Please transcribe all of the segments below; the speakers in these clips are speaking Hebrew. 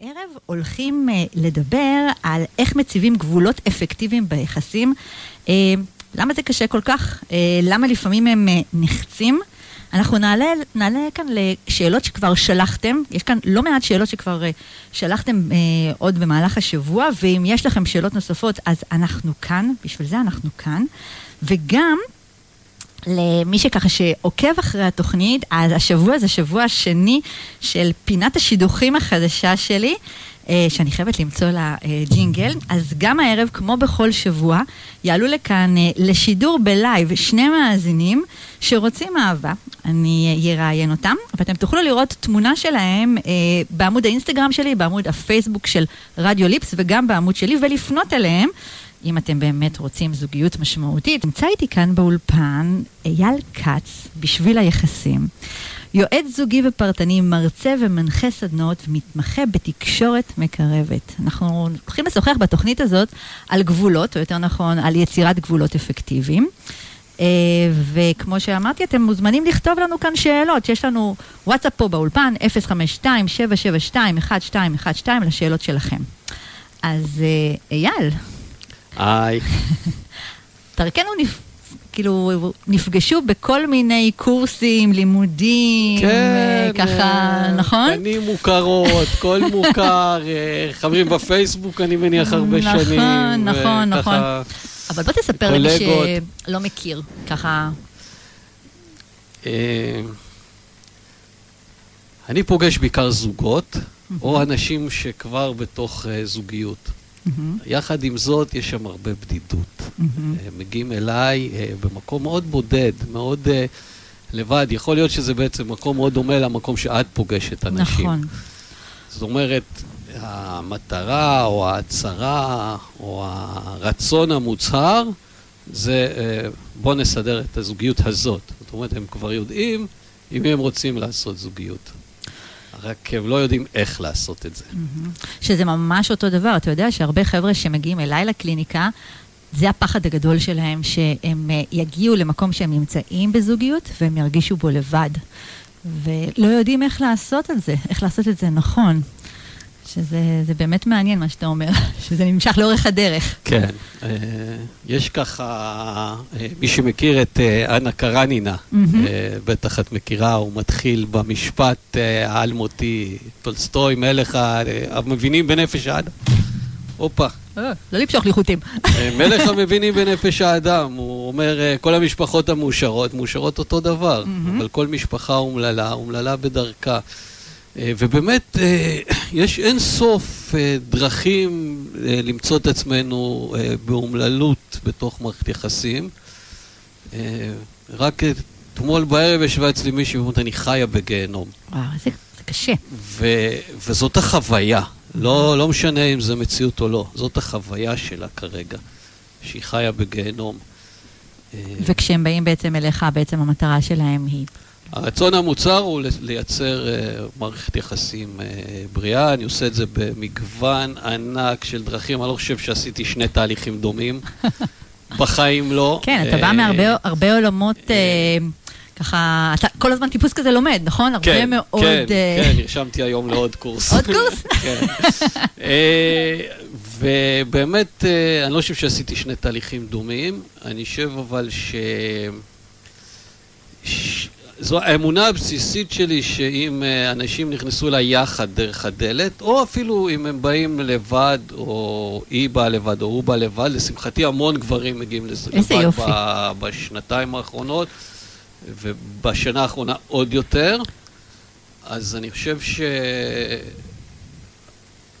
הערב הולכים אה, לדבר על איך מציבים גבולות אפקטיביים ביחסים. אה, למה זה קשה כל כך? אה, למה לפעמים הם נחצים? אנחנו נעלה, נעלה כאן לשאלות שכבר שלחתם, יש כאן לא מעט שאלות שכבר אה, שלחתם אה, עוד במהלך השבוע, ואם יש לכם שאלות נוספות, אז אנחנו כאן, בשביל זה אנחנו כאן. וגם, למי שככה שעוקב אחרי התוכנית, אז השבוע זה שבוע השני של פינת השידוכים החדשה שלי, אה, שאני חייבת למצוא לה אה, ג'ינגל. אז גם הערב, כמו בכל שבוע, יעלו לכאן אה, לשידור בלייב שני מאזינים שרוצים אהבה. אני אראיין אותם, ואתם תוכלו לראות תמונה שלהם בעמוד האינסטגרם שלי, בעמוד הפייסבוק של רדיו ליפס וגם בעמוד שלי, ולפנות אליהם. אם אתם באמת רוצים זוגיות משמעותית. נמצא איתי כאן באולפן אייל כץ, בשביל היחסים. יועץ זוגי ופרטני, מרצה ומנחה סדנות ומתמחה בתקשורת מקרבת. אנחנו הולכים לשוחח בתוכנית הזאת על גבולות, או יותר נכון, על יצירת גבולות אפקטיביים. Uh, וכמו שאמרתי, אתם מוזמנים לכתוב לנו כאן שאלות. יש לנו וואטסאפ פה באולפן, 052-772-1212, לשאלות שלכם. אז uh, אייל. היי. דרכנו נפ... כאילו נפגשו בכל מיני קורסים, לימודים, כן, ככה, אה, נכון? פנים מוכרות, קול מוכר, אה, חברים בפייסבוק אני מניח הרבה נכון, שנים. נכון, נכון. אבל בוא תספר למי. שלא מכיר, ככה. אה, אני פוגש בעיקר זוגות, או אנשים שכבר בתוך אה, זוגיות. מהמם, יחד עם זאת, יש שם הרבה בדידות. מהמם. הם מגיעים אליי אה, במקום מאוד בודד, מאוד אה, לבד. יכול להיות שזה בעצם מקום מאוד דומה למקום שאת פוגשת אנשים. נכון. זאת אומרת, המטרה או ההצהרה או הרצון המוצהר זה אה, בוא נסדר את הזוגיות הזאת. זאת אומרת, הם כבר יודעים עם מי הם רוצים לעשות זוגיות. רק הם לא יודעים איך לעשות את זה. מהמם. שזה ממש אותו דבר, אתה יודע שהרבה חבר'ה שמגיעים אליי לקליניקה, זה הפחד הגדול שלהם, שהם אה, יגיעו למקום שהם נמצאים בזוגיות והם ירגישו בו לבד. ולא יודעים איך לעשות את זה, איך לעשות את זה נכון. שזה זה באמת מעניין מה שאתה אומר, שזה נמשך לאורך הדרך. כן. אה, יש ככה, אה, מי שמכיר את אה, אנה קרנינה, בטח את מכירה, הוא מתחיל במשפט האלמותי, טולסטוי, מלך המבינים בנפש האדם. הופה. לא למשוך לי חוטים. מלך המבינים בנפש האדם, הוא אומר, כל המשפחות המאושרות, מאושרות אותו דבר. אבל כל משפחה אומללה, אומללה בדרכה. אה, ובאמת, אה, יש אין סוף אה, דרכים למצוא את עצמנו באומללות בתוך מערכת יחסים. רק אתמול בערב ישבה אצלי מישהי ואומרת, אני חיה בגיהנום. וואו, זה, זה קשה. ו- וזאת החוויה, לא, לא משנה אם זה מציאות או לא, זאת החוויה שלה כרגע, שהיא חיה בגיהנום. וכשהם באים בעצם אליך, בעצם המטרה שלהם היא... הרצון המוצהר הוא לייצר אה, מערכת יחסים אה, בריאה, אני עושה את זה במגוון ענק של דרכים, אני לא חושב שעשיתי שני תהליכים דומים, בחיים לא. כן, אתה בא אה, מהרבה הרבה עולמות, ככה, אתה כל הזמן טיפוס כזה לומד, נכון? הרבה כן, מאוד... כן, אה, כן, נרשמתי היום לעוד קורס. עוד קורס? כן. אה, ובאמת, אה, אני לא חושב שעשיתי שני תהליכים דומים, אני חושב אבל ש... ש... זו האמונה הבסיסית שלי שאם אה, אנשים נכנסו אליי יחד דרך הדלת, או אפילו אם הם באים לבד, או היא באה לבד, או הוא בא לבד, לשמחתי המון גברים מגיעים לזה לבד יופי. ב- בשנתיים האחרונות, ובשנה האחרונה עוד יותר. אז אני חושב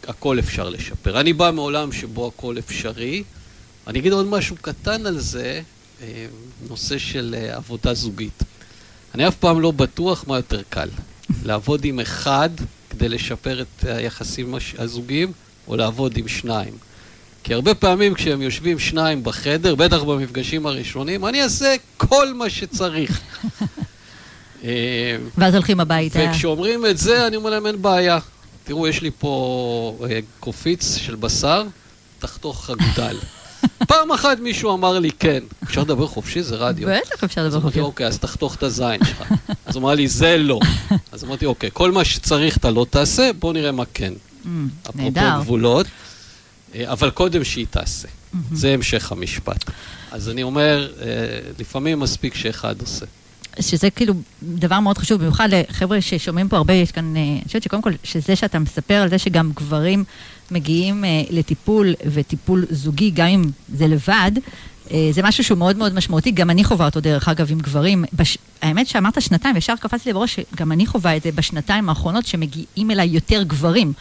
שהכל אפשר לשפר. אני בא מעולם שבו הכל אפשרי. אני אגיד עוד משהו קטן על זה, אה, נושא של אה, עבודה זוגית. אני אף פעם לא בטוח מה יותר קל, לעבוד עם אחד כדי לשפר את היחסים הזוגיים, או לעבוד עם שניים. כי הרבה פעמים כשהם יושבים שניים בחדר, בטח במפגשים הראשונים, אני אעשה כל מה שצריך. אה, ואז הולכים הביתה. וכשאומרים את זה, אני אומר להם, אין בעיה. תראו, יש לי פה אה, קופיץ של בשר, תחתוך אגודל. פעם אחת מישהו אמר לי, כן, אפשר לדבר חופשי? זה רדיו. בטח אפשר אז לדבר אמרתי, חופשי. אוקיי, אז תחתוך את הזין שלך. אז הוא אמר לי, זה לא. אז אמרתי, אוקיי, כל מה שצריך אתה לא תעשה, בוא נראה מה כן. אפרופו נהדר. גבולות, אה, אבל קודם שהיא תעשה. זה המשך המשפט. אז אני אומר, אה, לפעמים מספיק שאחד עושה. שזה כאילו דבר מאוד חשוב, במיוחד לחבר'ה ששומעים פה הרבה, יש כאן, אה, אני חושבת שקודם כל, שזה שאתה מספר על זה שגם גברים מגיעים אה, לטיפול וטיפול זוגי, גם אם זה לבד, אה, זה משהו שהוא מאוד מאוד משמעותי, גם אני חווה אותו דרך אגב עם גברים. בש... האמת שאמרת שנתיים, וישר קפץ לי בראש שגם אני חווה את זה בשנתיים האחרונות, שמגיעים אליי יותר גברים.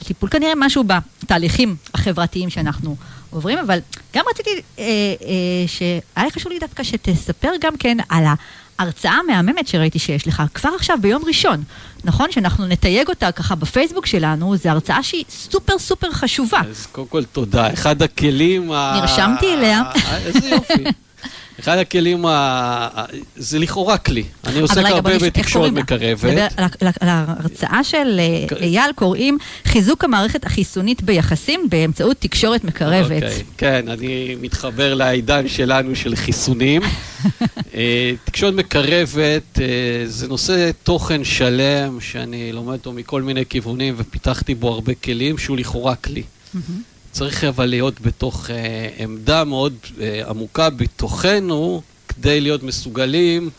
לטיפול כנראה משהו בתהליכים החברתיים שאנחנו עוברים, אבל גם רציתי אה, אה, שהיה חשוב לי דווקא שתספר גם כן על ההרצאה המהממת שראיתי שיש לך, כבר עכשיו ביום ראשון, נכון? שאנחנו נתייג אותה ככה בפייסבוק שלנו, זו הרצאה שהיא סופר סופר חשובה. אז קודם כל תודה. אחד הכלים. נרשמתי אליה. איזה יופי. אחד הכלים ה... זה לכאורה כלי. אני עוסק הרבה בתקשורת? מקרבת. נדבר על ה- על ה- על ההרצאה של אה, אייל קוראים חיזוק המערכת החיסונית ביחסים באמצעות תקשורת מקרבת. אוקיי, כן, אני מתחבר לעידן שלנו של חיסונים. אה, תקשורת מקרבת אה, זה נושא תוכן שלם שאני לומד אותו מכל מיני כיוונים ופיתחתי בו הרבה כלים שהוא לכאורה כלי. מהמם. צריך אבל להיות בתוך אה, עמדה מאוד אה, עמוקה בתוכנו כדי להיות מסוגלים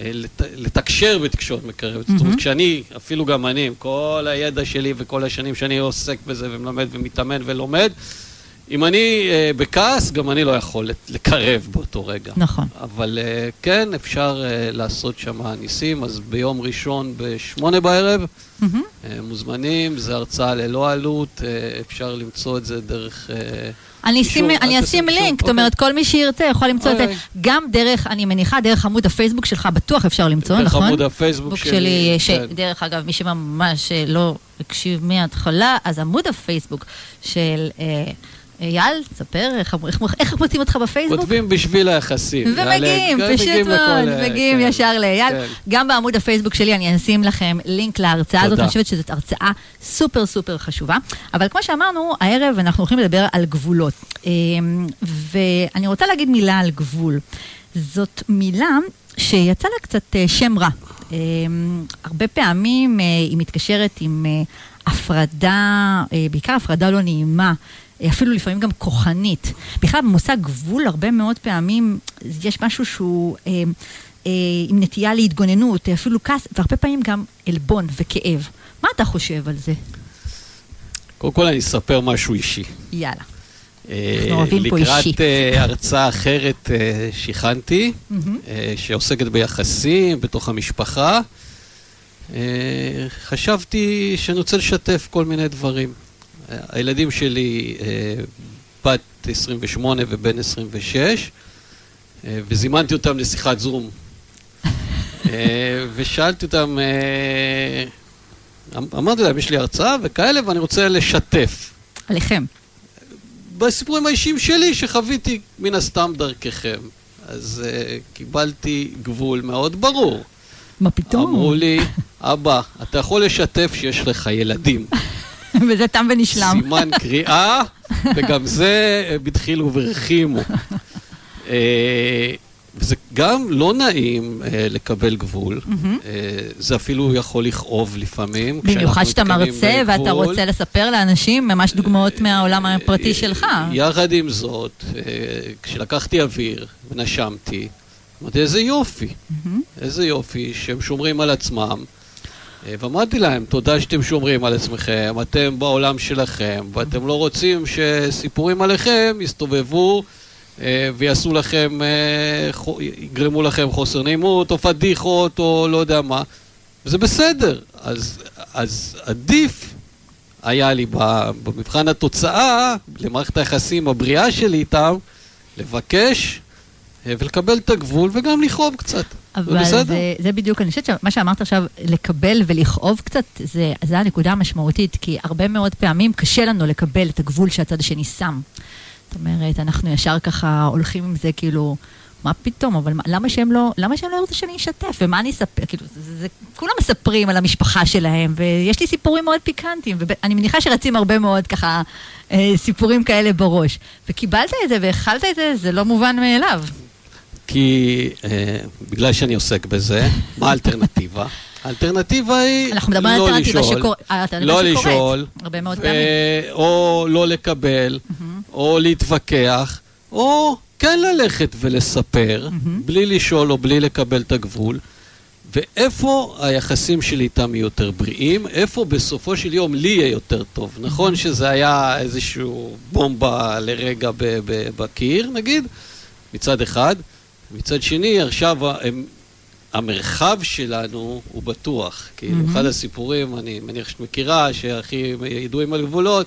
אה, לת, לתקשר בתקשורת מקרבת. זאת אומרת, מהמם. כשאני, אפילו גם אני, עם כל הידע שלי וכל השנים שאני עוסק בזה ומלמד ומתאמן ולומד, אם אני אה, בכעס, גם אני לא יכול לקרב באותו רגע. נכון. אבל אה, כן, אפשר אה, לעשות שם ניסים, אז ביום ראשון בשמונה בערב מהמם. אה, מוזמנים, זו הרצאה ללא עלות, אה, אפשר למצוא את זה דרך... אה, אני אשים, אני אשים לינק, זאת אוקיי. אומרת, כל מי שירצה יכול למצוא את זה. גם דרך, אני מניחה, דרך עמוד הפייסבוק שלך, בטוח אפשר למצוא, דרך נכון? עמוד הפייסבוק פייסבוק שלי, שלי, כן. שדרך אגב, מי שממש אה, לא הקשיב מההתחלה, אז עמוד הפייסבוק של אה, אייל, תספר איך, איך, איך מוצאים אותך בפייסבוק? כותבים בשביל היחסים. ומגיעים, יעלה, פשוט מאוד, אה, מגיעים כן. ישר לאייל. כן. גם בעמוד הפייסבוק שלי אני אשים לכם לינק להרצאה הזאת. אני חושבת שזאת הרצאה סופר סופר חשובה. אבל כמו שאמרנו, הערב אנחנו הולכים לדבר על גבולות. אמ, ואני רוצה להגיד מילה על גבול. זאת מילה שיצא לה קצת אה, שם רע. אמ, הרבה פעמים אה, היא מתקשרת עם הפרדה, בעיקר הפרדה לא נעימה. אפילו לפעמים גם כוחנית. בכלל במושג גבול הרבה מאוד פעמים יש משהו שהוא אה, אה, עם נטייה להתגוננות, אפילו כעס, והרבה פעמים גם עלבון וכאב. מה אתה חושב על זה? קודם כל אני אספר משהו אישי. יאללה. אה, אנחנו אוהבים פה אישי. לקראת אה, הרצאה אחרת אה. אה, שעוסקת ביחסים, בתוך המשפחה, חשבתי שאני רוצה לשתף כל מיני דברים. הילדים שלי, אה, בת 28 ובן 26, אה, וזימנתי אותם לשיחת זום. אה, ושאלתי אותם, אמ- אמרתי להם, יש לי הרצאה וכאלה, ואני רוצה לשתף. עליכם. בסיפורים האישיים שלי שחוויתי מן הסתם דרככם. אז uh, קיבלתי גבול מאוד ברור. מה פתאום? אמרו לי, אבא, אתה יכול לשתף שיש לך ילדים. וזה תם ונשלם. סימן קריאה, וגם זה אה, בדחילו ורחימו. אה, וזה גם לא נעים אה, לקבל גבול, מהמם. אה, זה אפילו יכול לכאוב לפעמים. במיוחד שאתה מרצה ואתה בגבול. רוצה לספר לאנשים ממש דוגמאות מהעולם הפרטי שלך. יחד עם זאת, אה, כשלקחתי אוויר ונשמתי, אמרתי, איזה יופי, מהמם. איזה יופי שהם שומרים על עצמם. אה, ואמרתי להם, תודה שאתם שומרים על עצמכם, אתם בעולם שלכם, ואתם לא רוצים שסיפורים עליכם יסתובבו אה, ויעשו לכם, אה, יגרמו לכם חוסר נעימות, או פדיחות, או לא יודע מה. זה בסדר. אז, אז עדיף היה לי במבחן התוצאה, למערכת היחסים הבריאה שלי איתם, לבקש ולקבל את הגבול וגם לכאוב קצת. אבל. זה, זה בדיוק, אני חושבת שמה שאמרת עכשיו, לקבל ולכאוב קצת, זה, זה הנקודה המשמעותית, כי הרבה מאוד פעמים קשה לנו לקבל את הגבול שהצד השני שם. זאת אומרת, אנחנו ישר ככה הולכים עם זה כאילו, מה פתאום, אבל מה, למה שהם לא, למה שהם לא ירצו שאני אשתף, ומה אני אספר, כאילו, זה, זה, זה, כולם מספרים על המשפחה שלהם, ויש לי סיפורים מאוד פיקנטיים, ואני מניחה שרצים הרבה מאוד ככה אה, סיפורים כאלה בראש. וקיבלת את זה והכלת את זה, זה לא מובן מאליו. כי אה, בגלל שאני עוסק בזה, מה האלטרנטיבה? האלטרנטיבה היא אנחנו מדברים על לא אלטרנטיבה לשאול, שקור- לא. לשאול, הרבה מאוד ו- פעמים. או לא לקבל, או להתווכח, או כן ללכת ולספר, בלי לשאול או בלי לקבל את הגבול. ואיפה היחסים שלי איתם יהיו יותר בריאים? איפה בסופו של יום לי יהיה יותר טוב? נכון שזה היה איזשהו בומבה לרגע בקיר, נגיד, מצד אחד. מצד שני, עכשיו הם, המרחב שלנו הוא בטוח. כאילו, מהמם. אחד הסיפורים, אני מניח שאת מכירה, שהכי ידועים על גבולות,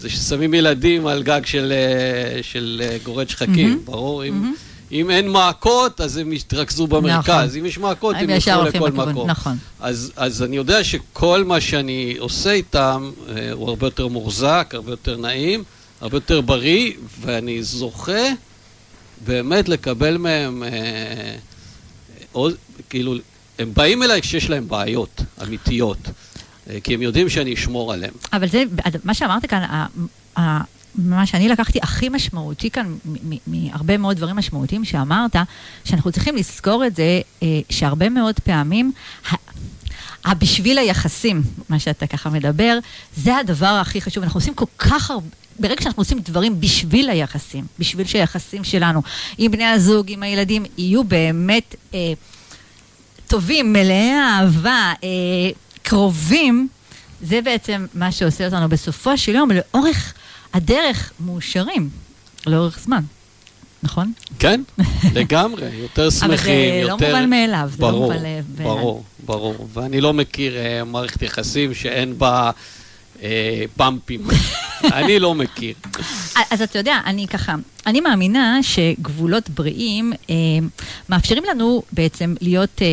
זה ששמים ילדים על גג של, אה, של אה, גורד שחקים, מהמם. ברור? אם, מהמם. אם אין מעקות, אז הם יתרכזו במרכז. נכון. אם יש מעקות, הם ילכו הולכים לכל לכיוון, מקום. נכון. אז, אז אני יודע שכל מה שאני עושה איתם אה, הוא הרבה יותר מוחזק, הרבה יותר נעים, הרבה יותר בריא, ואני זוכה באמת לקבל מהם, אה, עוד, כאילו, הם באים אליי כשיש להם בעיות אמיתיות, אה, כי הם יודעים שאני אשמור עליהם. אבל זה, מה שאמרת כאן, ה- ה- מה שאני לקחתי הכי משמעותי כאן, מהרבה מאוד דברים משמעותיים שאמרת, שאנחנו צריכים לזכור את זה, אה, שהרבה מאוד פעמים, הבשביל היחסים, מה שאתה ככה מדבר, זה הדבר הכי חשוב. אנחנו עושים כל כך הרבה... ברגע שאנחנו עושים דברים בשביל היחסים, בשביל שהיחסים שלנו עם בני הזוג, עם הילדים, יהיו באמת אה, טובים, מלאי אהבה, אה, קרובים, זה בעצם מה שעושה אותנו בסופו של יום לאורך הדרך מאושרים, לאורך זמן, נכון? כן, לגמרי, יותר שמחים, אבל זה לא יותר... מובן מאליו, זה לא ברור, מובן מאליו. ברור, ברור. ואני לא מכיר אה, מערכת יחסים שאין בה אה, במפים. אני לא מכיר. אז אתה יודע, אני ככה, אני מאמינה שגבולות בריאים אה, מאפשרים לנו בעצם להיות אה,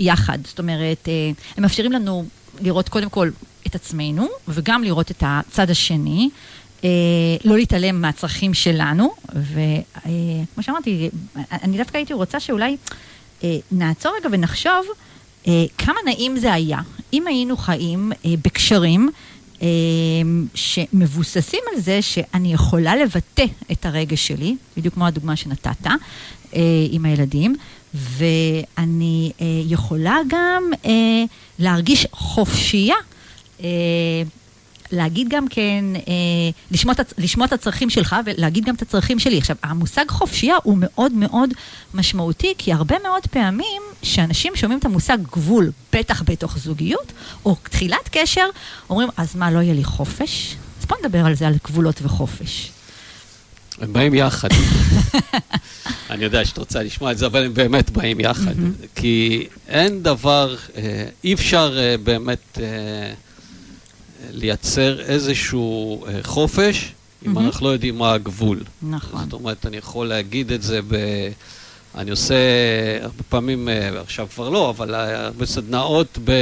יחד. זאת אומרת, אה, הם מאפשרים לנו לראות קודם כל את עצמנו, וגם לראות את הצד השני. אה, לא להתעלם מהצרכים שלנו, וכמו שאמרתי, אני דווקא הייתי רוצה שאולי אה, נעצור רגע ונחשוב אה, כמה נעים זה היה אם היינו חיים אה, בקשרים אה, שמבוססים על זה שאני יכולה לבטא את הרגש שלי, בדיוק כמו הדוגמה שנתת, אה, עם הילדים, ואני אה, יכולה גם אה, להרגיש חופשייה. להגיד גם כן, אה, לשמוע, לשמוע את הצרכים שלך ולהגיד גם את הצרכים שלי. עכשיו, המושג חופשייה הוא מאוד מאוד משמעותי, כי הרבה מאוד פעמים שאנשים שומעים את המושג גבול, בטח בתוך זוגיות, או תחילת קשר, אומרים, אז מה, לא יהיה לי חופש? אז בוא נדבר על זה, על גבולות וחופש. הם באים יחד. אני יודע שאת רוצה לשמוע את זה, אבל הם באמת באים יחד. כי אין דבר, אה, אי אפשר אה, באמת אה, לייצר איזשהו אה, חופש אם מהמם. אנחנו לא יודעים מה הגבול. נכון. זאת אומרת, אני יכול להגיד את זה ב... אני עושה הרבה פעמים, אה, עכשיו כבר לא, אבל אה, הרבה סדנאות ב...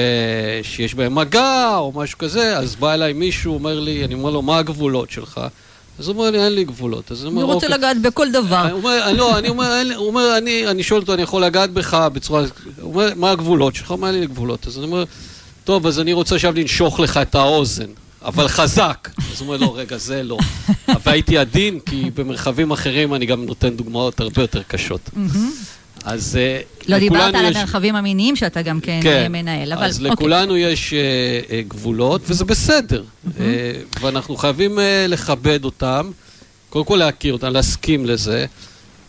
שיש בהן מגע או משהו כזה, אז בא אליי מישהו, אומר לי, אני אומר לו, מה הגבולות שלך? אז הוא אומר לי, אין לי גבולות. אז אני אומר, רוצה "אוקיי." לגעת בכל דבר. הוא אומר, לא, אני אומר, אין הוא אומר, אני, אני שואל אותו, אני יכול לגעת בך בצורה... הוא אומר, מה הגבולות שלך? הוא אומר, אין לי גבולות. אז אני אומר, טוב, אז אני רוצה עכשיו לנשוך לך את האוזן, אבל חזק. אז הוא אומר, לא, רגע, זה לא. והייתי עדין, כי במרחבים אחרים אני גם נותן דוגמאות הרבה יותר קשות. אז אה, לא דיברת לכולנו על יש- המרחבים המיניים שאתה גם כן כן. אה, מנהל, אבל אז אוקיי. לכולנו יש אה, גבולות, וזה בסדר. אה, ואנחנו חייבים אה, לכבד אותם, קודם כל להכיר אותם, להסכים לזה,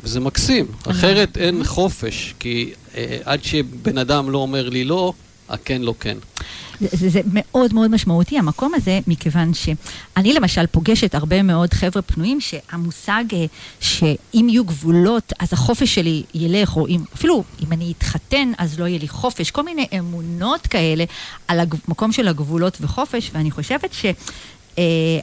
וזה מקסים. אחרת אין חופש, כי אה, עד שבן אדם לא אומר לי לא, הכן לא כן. זה, זה, מאוד מאוד משמעותי, המקום הזה, מכיוון שאני למשל פוגשת הרבה מאוד חבר'ה פנויים שהמושג אה, שאם יהיו גבולות, אז החופש שלי ילך, או אם, אפילו אם אני אתחתן, אז לא יהיה לי חופש. כל מיני אמונות כאלה על המקום של הגבולות וחופש, ואני חושבת ש... Uh,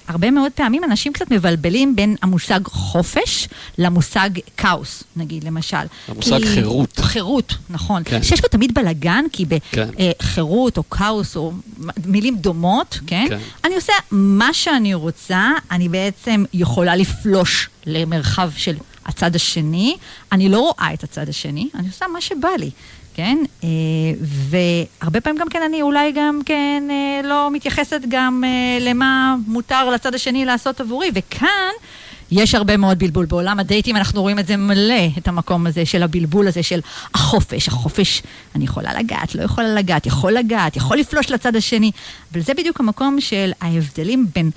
הרבה מאוד פעמים אנשים קצת מבלבלים בין המושג חופש למושג כאוס, נגיד, למשל. המושג כי- חירות. חירות, נכון. כן. שיש פה תמיד בלאגן, כי כן. בחירות או כאוס או מילים דומות, כן? כן. אני עושה מה שאני רוצה, אני בעצם יכולה לפלוש למרחב של הצד השני, אני לא רואה את הצד השני, אני עושה מה שבא לי. כן? אה, והרבה פעמים גם כן אני אולי גם כן אה, לא מתייחסת גם אה, למה מותר לצד השני לעשות עבורי. וכאן יש הרבה מאוד בלבול. בעולם הדייטים אנחנו רואים את זה מלא, את המקום הזה של הבלבול הזה של החופש. החופש, אני יכולה לגעת, לא יכולה לגעת, יכול לגעת, יכול לפלוש לצד השני. אבל זה בדיוק המקום של ההבדלים בין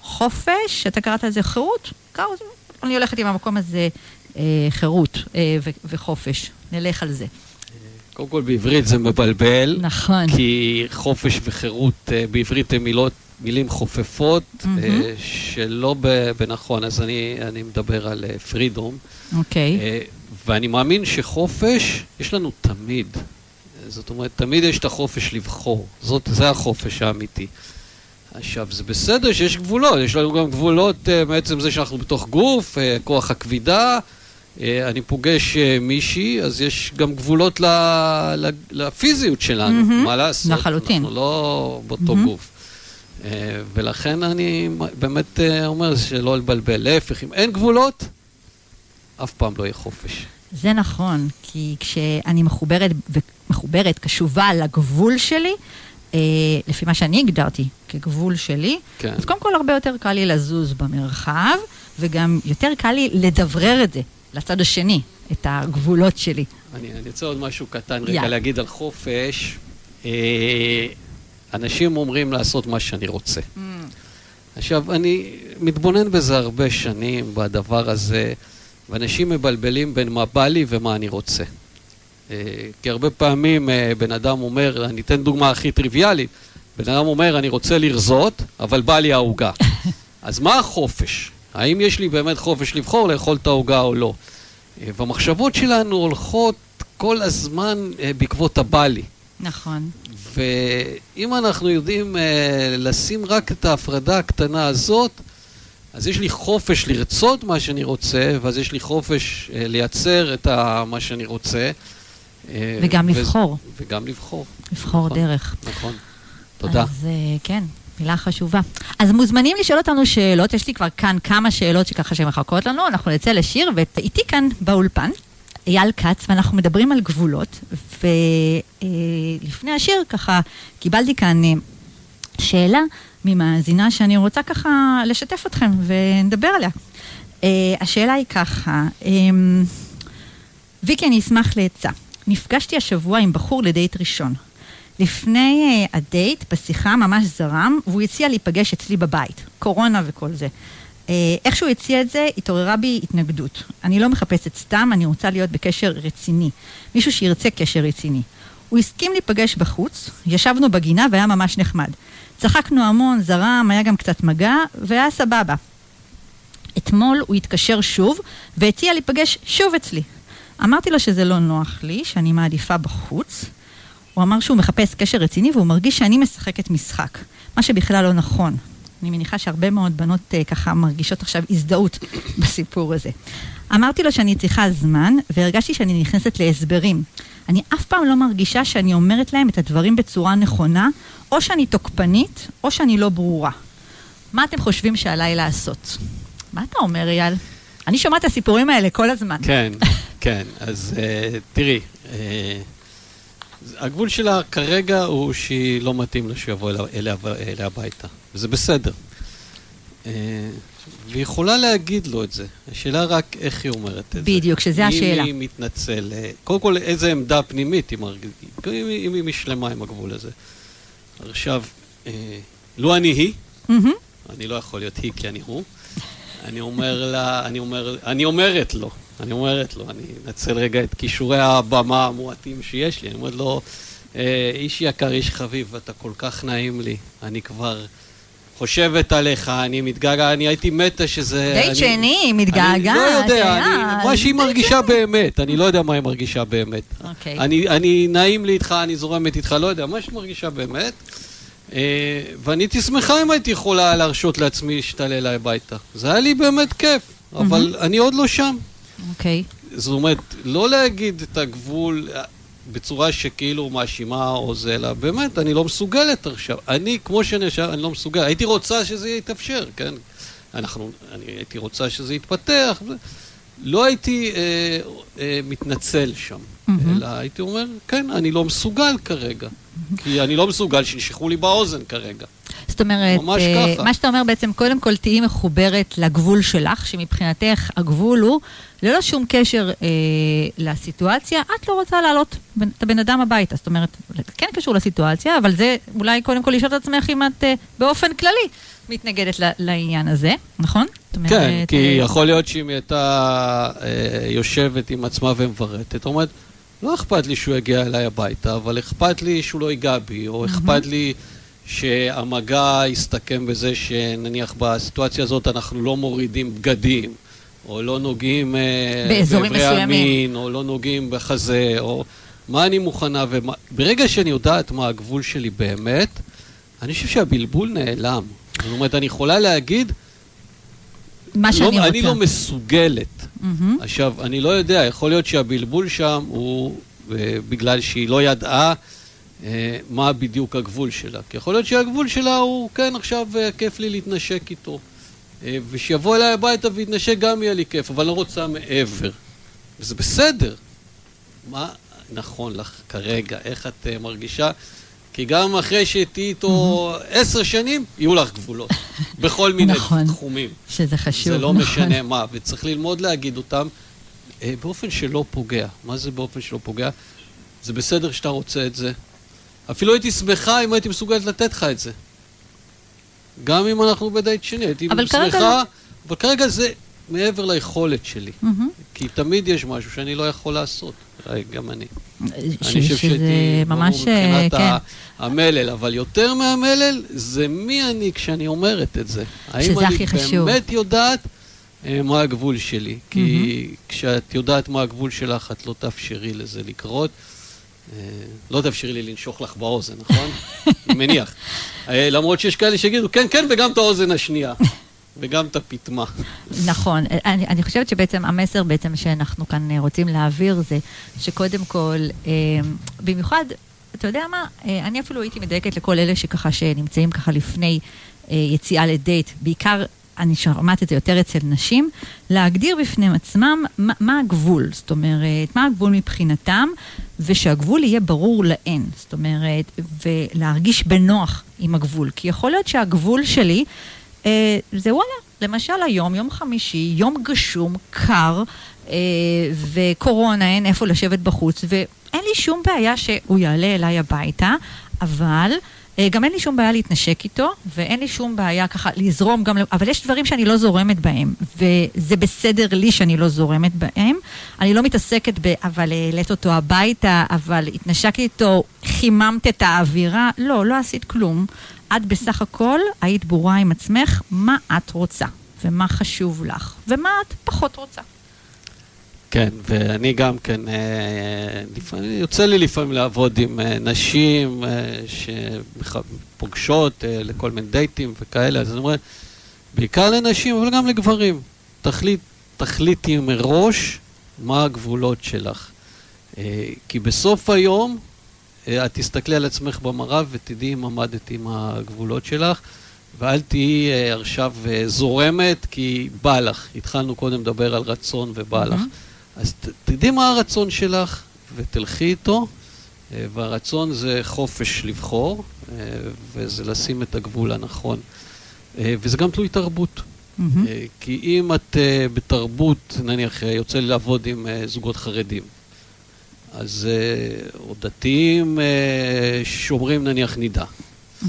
חופש, אתה קראת לזה חירות, אני הולכת עם המקום הזה אה, חירות אה, וחופש. נלך על זה. קודם כל בעברית זה מבלבל. נכון. כי חופש וחירות אה, בעברית הן מילות, מילים חופפות, mm-hmm. שלא בנכון, אז אני, אני מדבר על פרידום. אוקיי. Okay. ואני מאמין שחופש, יש לנו תמיד. זאת אומרת, תמיד יש את החופש לבחור. זאת, זה החופש האמיתי. עכשיו, זה בסדר שיש גבולות, יש לנו גם גבולות uh, מעצם זה שאנחנו בתוך גוף, uh, כוח הכבידה, אני פוגש uh, מישהי, אז יש גם גבולות לפיזיות שלנו, mm-hmm. מה לעשות? לחלוטין. אנחנו לא באותו mm-hmm. גוף. Uh, ולכן אני באמת אומר שלא לבלבל, להפך, אם אין גבולות, אף פעם לא יהיה חופש. זה נכון, כי כשאני מחוברת, מחוברת, קשובה לגבול שלי, אה, לפי מה שאני הגדרתי כגבול שלי, כן. אז קודם כל הרבה יותר קל לי לזוז במרחב, וגם יותר קל לי לדברר את זה לצד השני, את הגבולות שלי. אני, אני רוצה עוד משהו קטן רגע yeah. להגיד על חופש. אה, אנשים אומרים לעשות מה שאני רוצה. Mm. עכשיו, אני מתבונן בזה הרבה שנים, בדבר הזה, ואנשים מבלבלים בין מה בא לי ומה אני רוצה. אה, כי הרבה פעמים אה, בן אדם אומר, אני אתן דוגמה הכי טריוויאלית, בן אדם אומר, אני רוצה לרזות, אבל בא לי העוגה. אז מה החופש? האם יש לי באמת חופש לבחור לאכול את העוגה או לא? אה, והמחשבות שלנו הולכות כל הזמן בעקבות הבא לי. נכון. ואם אנחנו יודעים לשים רק את ההפרדה הקטנה הזאת, אז יש לי חופש לרצות מה שאני רוצה, ואז יש לי חופש לייצר את מה שאני רוצה. אה, וגם לבחור. וגם לבחור. לבחור נכון, דרך. נכון. תודה. אז אה, כן, מילה חשובה. אז מוזמנים לשאול אותנו שאלות, יש לי כבר כאן כמה שאלות שככה שמחכות לנו, אנחנו נצא לשיר, ואיתי כאן באולפן, אייל כץ, ואנחנו מדברים על גבולות, ולפני השיר ככה קיבלתי כאן אה, שאלה ממאזינה שאני רוצה ככה לשתף אתכם ונדבר עליה. השאלה היא ככה, ויקי, אני אשמח לעצה. נפגשתי השבוע עם בחור לדייט ראשון. לפני uh, הדייט, בשיחה ממש זרם, והוא הציע להיפגש אצלי בבית. קורונה וכל זה. Uh, איך שהוא הציע את זה, התעוררה בי התנגדות. אני לא מחפשת סתם, אני רוצה להיות בקשר רציני. מישהו שירצה קשר רציני. הוא הסכים להיפגש בחוץ, ישבנו בגינה והיה ממש נחמד. צחקנו המון, זרם, היה גם קצת מגע, והיה סבבה. אתמול הוא התקשר שוב, והציע להיפגש שוב אצלי. אמרתי לו שזה לא נוח לי, שאני מעדיפה בחוץ. הוא אמר שהוא מחפש קשר רציני והוא מרגיש שאני משחקת משחק, מה שבכלל לא נכון. אני מניחה שהרבה מאוד בנות uh, ככה מרגישות עכשיו הזדהות בסיפור הזה. אמרתי לו שאני צריכה זמן, והרגשתי שאני נכנסת להסברים. אני אף פעם לא מרגישה שאני אומרת להם את הדברים בצורה נכונה, או שאני תוקפנית, או שאני לא ברורה. מה אתם חושבים שעליי לעשות? מה אתה אומר, אייל? אני שומעת את הסיפורים האלה כל הזמן. כן, כן, אז uh, תראי, uh, הגבול שלה כרגע הוא שהיא לא מתאים לה שיבוא אליה, אליה, אליה הביתה, וזה בסדר. Uh, והיא יכולה להגיד לו את זה, השאלה רק איך היא אומרת את בדיוק, זה. בדיוק, שזה השאלה. אם היא מתנצל, קודם כל איזה עמדה פנימית היא מרגישה, אם, אם היא משלמה עם הגבול הזה. עכשיו, uh, לו אני היא, mm-hmm. אני לא יכול להיות היא כי אני הוא, אני אומר לה, אני, אומר, אני אומרת לו, אני אומרת לו, אני אנצל רגע את כישורי הבמה המועטים שיש לי, אני אומרת לו, אה, איש יקר, איש חביב, אתה כל כך נעים לי, אני כבר חושבת עליך, אני מתגעגע, אני הייתי מתה שזה... די שני, מתגעגעת. אני לא יודע, אני, מה שהיא מרגישה באמת, אני לא יודע מה היא מרגישה באמת. אוקיי. אני, אני נעים לי איתך, אני זורמת איתך, לא יודע, מה שהיא מרגישה באמת. Uh, ואני הייתי שמחה אם הייתי יכולה להרשות לעצמי להשתעל אליי הביתה. זה היה לי באמת כיף, אבל mm-hmm. אני עוד לא שם. אוקיי. Okay. זאת אומרת, לא להגיד את הגבול אה, בצורה שכאילו מאשימה או זה, אלא באמת, אני לא מסוגלת עכשיו. אני, כמו שאני עכשיו, אני לא מסוגל. הייתי רוצה שזה יתאפשר, כן? אנחנו, אני הייתי רוצה שזה יתפתח, לא הייתי אה, אה, מתנצל שם, mm-hmm. אלא הייתי אומר, כן, אני לא מסוגל כרגע, mm-hmm. כי אני לא מסוגל שינשכו לי באוזן כרגע. זאת אומרת, uh, מה שאתה אומר בעצם, קודם כל תהיי מחוברת לגבול שלך, שמבחינתך הגבול הוא ללא שום קשר uh, לסיטואציה, את לא רוצה לעלות את הבן אדם הביתה. זאת אומרת, כן קשור לסיטואציה, אבל זה אולי קודם כל לשאול את עצמך אם את uh, באופן כללי מתנגדת לעניין הזה, נכון? אומרת, כן, כי יכול להיות שאם היא הייתה uh, יושבת עם עצמה ומברטת, אומרת, לא אכפת לי שהוא יגיע אליי הביתה, אבל אכפת לי שהוא לא ייגע בי, או אכפת לי... שהמגע יסתכם בזה שנניח בסיטואציה הזאת אנחנו לא מורידים בגדים, או לא נוגעים אה, באזורים מסוימים, המין, או לא נוגעים בחזה, או מה אני מוכנה ומה... ברגע שאני יודעת מה הגבול שלי באמת, אני חושב שהבלבול נעלם. זאת אומרת, אני יכולה להגיד... מה שאני לא, רוצה. אני לא מסוגלת. Mm-hmm. עכשיו, אני לא יודע, יכול להיות שהבלבול שם הוא אה, בגלל שהיא לא ידעה אה, מה בדיוק הגבול שלה. כי יכול להיות שהגבול שלה הוא, כן, עכשיו אה, כיף לי להתנשק איתו. אה, ושיבוא אליי הביתה ויתנשק גם יהיה לי כיף, אבל לא רוצה מעבר. וזה בסדר. מה נכון לך כרגע? איך את מרגישה? כי גם אחרי שתהיי איתו עשר שנים, יהיו לך גבולות. בכל מיני נכון, תחומים. שזה חשוב, זה לא נכון. משנה מה, וצריך ללמוד להגיד אותם באופן שלא פוגע. מה זה באופן שלא פוגע? זה בסדר שאתה רוצה את זה, אפילו הייתי שמחה אם הייתי מסוגלת לתת לך את זה. גם אם אנחנו בדייט שני, הייתי אבל שמחה, כרגע... לא- אבל כרגע זה מעבר ליכולת שלי. Mm-hmm. כי תמיד יש משהו שאני לא יכול לעשות. גם אני. ש- אני חושב שהייתי ממש, מבחינת כן. המלל, אבל יותר מהמלל, זה מי אני כשאני אומרת את זה. שזה הכי חשוב. האם אני באמת יודעת אה, מה הגבול שלי? כי mm-hmm. כשאת יודעת מה הגבול שלך, את לא תאפשרי לזה לקרות. אה, לא תאפשרי לי לנשוך לך באוזן, נכון? אני מניח. אה, למרות שיש כאלה שיגידו, כן, כן, וגם את האוזן השנייה. וגם את הפטמה. נכון. אני, אני חושבת שבעצם המסר בעצם שאנחנו כאן אה, רוצים להעביר זה שקודם כל, במיוחד, אתה יודע מה, אני אפילו הייתי מדייקת לכל אלה שככה, שנמצאים ככה לפני יציאה לדייט, בעיקר אני שומעת את זה יותר אצל נשים, להגדיר בפני עצמם מה, מה הגבול, זאת אומרת, מה הגבול מבחינתם, ושהגבול יהיה ברור להן, זאת אומרת, ולהרגיש בנוח עם הגבול. כי יכול להיות שהגבול שלי אה, זה וואלה, למשל היום, יום חמישי, יום גשום, קר, אה, וקורונה, אין איפה לשבת בחוץ, ואין לי שום בעיה שהוא יעלה אליי הביתה, אבל... אה, גם אין לי שום בעיה להתנשק איתו, ואין לי שום בעיה ככה לזרום גם, אבל יש דברים שאני לא זורמת בהם, וזה בסדר לי שאני לא זורמת בהם. אני לא מתעסקת ב... אבל העלית אותו הביתה, אבל התנשקתי איתו, חיממת את האווירה. לא, לא עשית כלום. את בסך הכל היית ברורה עם עצמך מה את רוצה, ומה חשוב לך, ומה את פחות רוצה. כן, ואני גם כן, אה, לפעמים, יוצא לי לפעמים לעבוד עם אה, נשים אה, שפוגשות לכל מיני דייטים וכאלה, אז אני אומר, בעיקר לנשים, אבל גם לגברים. תחליט, תחליטי מראש מה הגבולות שלך. כי בסוף היום את תסתכלי על עצמך במראה ותדעי אם עמדת עם הגבולות שלך. ואל תהיי עכשיו זורמת כי בא לך. התחלנו קודם לדבר על רצון ובא לך. Mm-hmm. אז תדעי מה הרצון שלך ותלכי איתו, אה, והרצון זה חופש לבחור, אה, וזה לשים את הגבול הנכון. אה, וזה גם תלוי תרבות. Mm-hmm. כי אם את בתרבות, נניח, יוצא לי לעבוד עם זוגות חרדים, אז או דתיים שומרים נניח נידה. Mm-hmm.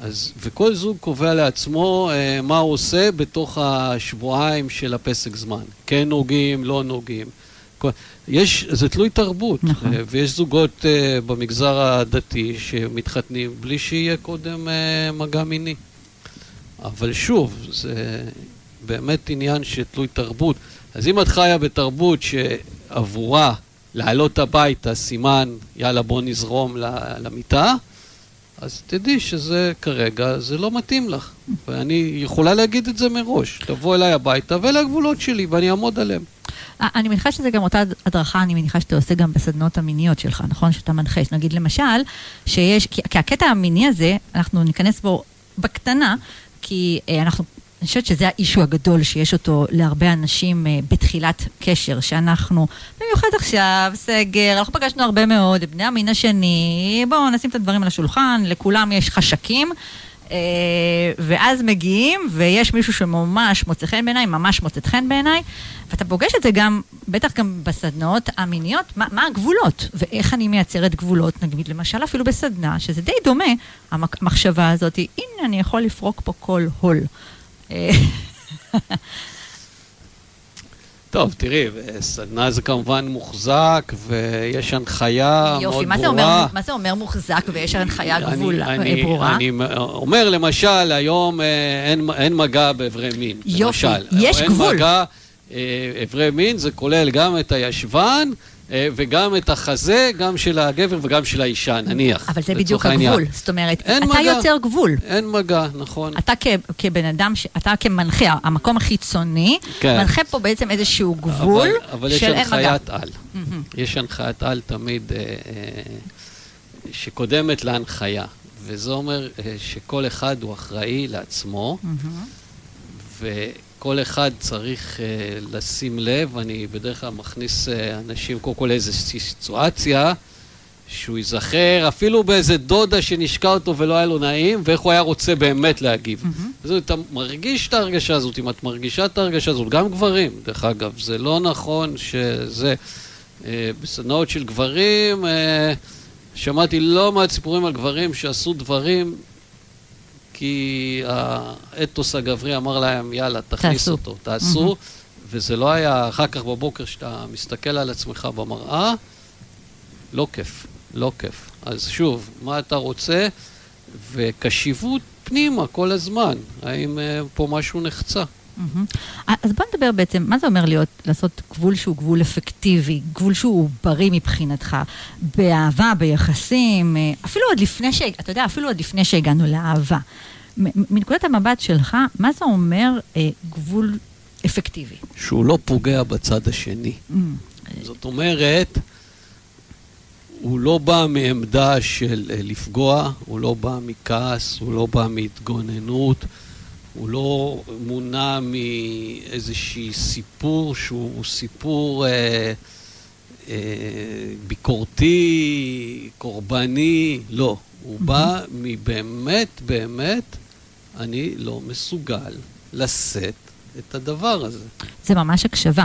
אז, וכל זוג קובע לעצמו אה, מה הוא עושה בתוך השבועיים של הפסק זמן. כן נוגעים, לא נוגעים. יש, זה תלוי תרבות, נכון. אה, ויש זוגות אה, במגזר הדתי שמתחתנים בלי שיהיה קודם אה, מגע מיני. אבל שוב, זה באמת עניין שתלוי תרבות. אז אם את חיה בתרבות שעבורה לעלות הביתה סימן, יאללה בוא נזרום למיטה, אז תדעי שזה כרגע, זה לא מתאים לך. ואני יכולה להגיד את זה מראש. תבוא אליי הביתה ואלה הגבולות שלי ואני אעמוד עליהם. אה, אני מניחה שזה גם אותה הדרכה, אני מניחה שאתה עושה גם בסדנות המיניות שלך, נכון? שאתה מנחה. נגיד למשל, שיש, כי, כי הקטע המיני הזה, אנחנו ניכנס בו בקטנה, כי אה, אנחנו אני חושבת שזה האישו הגדול שיש אותו להרבה אנשים אה, בתחילת קשר, שאנחנו, במיוחד עכשיו, סגר, אנחנו פגשנו הרבה מאוד בני המין השני, בואו נשים את הדברים על השולחן, לכולם יש חשקים. אה, ואז מגיעים, ויש מישהו שממש מוצא חן בעיניי, ממש מוצאת חן בעיניי, ואתה פוגש את זה גם, בטח גם בסדנאות המיניות, מה, מה הגבולות, ואיך אני מייצרת גבולות, נגיד למשל אפילו בסדנה, שזה די דומה, המחשבה הזאת, הנה אני יכול לפרוק פה כל הול. אה, טוב, תראי, סדנה זה כמובן מוחזק, ויש הנחיה יופי, מאוד מה ברורה. אומר, מה זה אומר מוחזק ויש הנחיה גבול אני, אני, ברורה? אני אומר, למשל, היום אה, אין, אין מגע באיברי מין. יופי, למשל. יש אין גבול. אין מגע, אה, איברי מין, זה כולל גם את הישבן. אה, וגם את החזה, גם של הגבר וגם של האישה, נניח. אבל זה בדיוק העניין. הגבול, זאת אומרת, אתה מגע. יוצר גבול. אין מגע, נכון. אתה כ, כבן אדם, ש... אתה כמנחה, המקום החיצוני, כן. מנחה פה בעצם איזשהו גבול אבל, אבל יש של אין מגע. הנחיית על. מהמם. יש הנחיית על תמיד אה, אה, שקודמת להנחיה. וזה אומר אה, שכל אחד הוא אחראי לעצמו, מהמם. וכל אחד צריך אה, לשים לב, אני בדרך כלל מכניס אה, אנשים קודם כל לאיזושהי סיטואציה, שהוא ייזכר אפילו באיזה דודה שנשקע אותו ולא היה לו נעים, ואיך הוא היה רוצה באמת להגיב. מהמם. אז אתה מרגיש את ההרגשה הזאת, אם את מרגישה את ההרגשה הזאת, גם גברים, דרך אגב, זה לא נכון שזה... אה, בסדנאות של גברים, אה, שמעתי לא מעט סיפורים על גברים שעשו דברים כי האתוס הגברי אמר להם, יאללה, תכניס תעשו. אותו, תעשו, וזה לא היה אחר כך בבוקר שאתה מסתכל על עצמך במראה, לא כיף, לא כיף. אז שוב, מה אתה רוצה? וקשיבות פנימה כל הזמן, האם אה, פה משהו נחצה? מהמם. אז בוא נדבר בעצם, מה זה אומר להיות, לעשות גבול שהוא גבול אפקטיבי, גבול שהוא בריא מבחינתך, באהבה, ביחסים, אה, אפילו עוד לפני ש... אתה יודע, אפילו עוד לפני שהגענו לאהבה. מנקודת המבט שלך, מה זה אומר אה, גבול אפקטיבי? שהוא לא פוגע בצד השני. זאת אומרת, הוא לא בא מעמדה של אה, לפגוע, הוא לא בא מכעס, הוא לא בא מהתגוננות, הוא לא מונע מאיזשהי סיפור שהוא סיפור אה, אה, ביקורתי, קורבני, לא. הוא בא מבאמת, באמת, אני לא מסוגל לשאת את הדבר הזה. זה ממש הקשבה.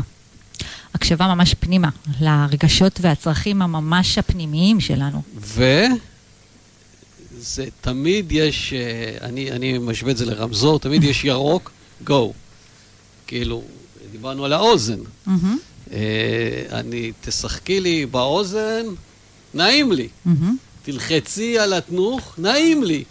הקשבה ממש פנימה, לרגשות והצרכים הממש הפנימיים שלנו. וזה תמיד יש, אה, אני, אני משווה את זה לרמזור, תמיד יש ירוק, גו. כאילו, דיברנו על האוזן. מהמם, אה, אני, תשחקי לי באוזן, נעים לי. מהמם. תלחצי על התנוך, נעים לי.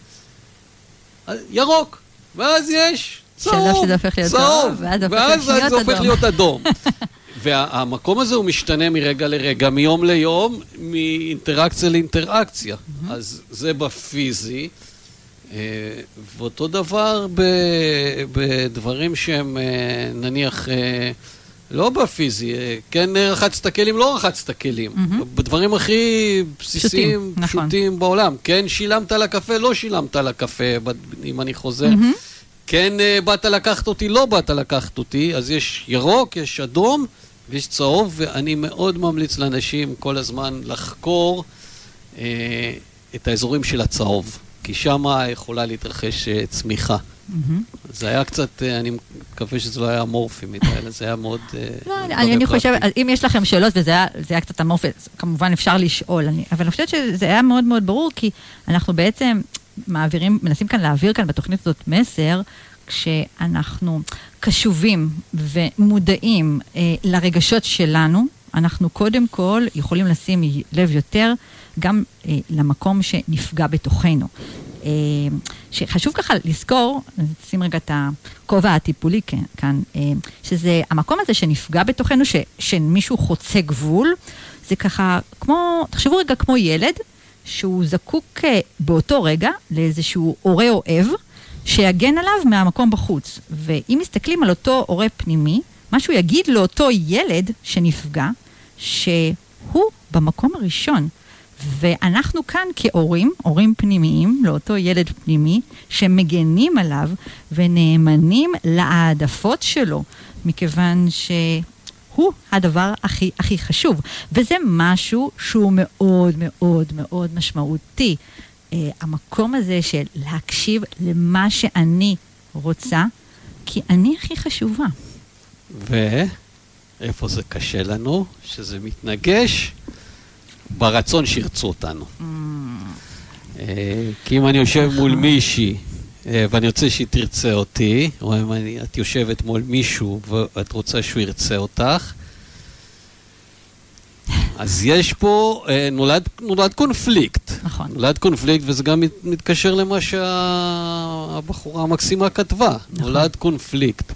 ירוק, ואז יש צהוב, צהוב, ואז זה הופך להיות זה אדום. והמקום הזה הוא משתנה מרגע לרגע, מיום ליום, מאינטראקציה לאינטראקציה. אז זה בפיזי. אה, ואותו דבר ב- בדברים שהם אה, נניח אה, לא בפיזי, כן רחצת כלים, לא רחצת כלים. מהמם. בדברים הכי בסיסיים, פשוטים, נכון. פשוטים בעולם. כן שילמת על הקפה, לא שילמת על הקפה, אם אני חוזר. מהמם. כן באת לקחת אותי, לא באת לקחת אותי, אז יש ירוק, יש אדום ויש צהוב, ואני מאוד ממליץ לאנשים כל הזמן לחקור אה, את האזורים של הצהוב, כי שם יכולה להתרחש אה, צמיחה. מהמם. זה היה קצת, אה, אני מקווה שזה לא היה אמורפי מדי, אלא זה היה מאוד... אה, לא, אני, אני. חושבת, אם יש לכם שאלות, וזה היה, היה קצת אמורפי, כמובן אפשר לשאול, אני, אבל אני חושבת שזה היה מאוד מאוד ברור, כי אנחנו בעצם מעבירים, מנסים כאן להעביר כאן בתוכנית הזאת מסר, כשאנחנו קשובים ומודעים אה, לרגשות שלנו, אנחנו קודם כל יכולים לשים לב יותר גם אה, למקום שנפגע בתוכנו. אה, שחשוב ככה לזכור, נשים רגע את הכובע הטיפולי כאן- אה, שזה המקום הזה שנפגע בתוכנו, ש, שמישהו חוצה גבול, זה ככה כמו, תחשבו רגע כמו ילד, שהוא זקוק אה, באותו רגע לאיזשהו הורה אוהב, שיגן עליו מהמקום בחוץ. ואם מסתכלים על אותו הורה פנימי, מה שהוא יגיד לאותו ילד שנפגע, שהוא במקום הראשון ואנחנו כאן כהורים, הורים פנימיים לאותו ילד פנימי, שמגנים עליו ונאמנים להעדפות שלו, מכיוון שהוא הדבר הכי הכי חשוב. וזה משהו שהוא מאוד מאוד מאוד משמעותי. Uh, המקום הזה של להקשיב למה שאני רוצה, כי אני הכי חשובה. ואיפה זה קשה לנו? שזה מתנגש ברצון שירצו אותנו. Mm. אה, כי אם אני יושב מול נכון. מישהי אה, ואני רוצה שהיא תרצה אותי, או אם אני, את יושבת מול מישהו ואת רוצה שהוא ירצה אותך, אז יש פה, אה, נולד, נולד קונפליקט. נכון. נולד קונפליקט, וזה גם מתקשר למה שהבחורה המקסימה כתבה. נכון. נולד קונפליקט.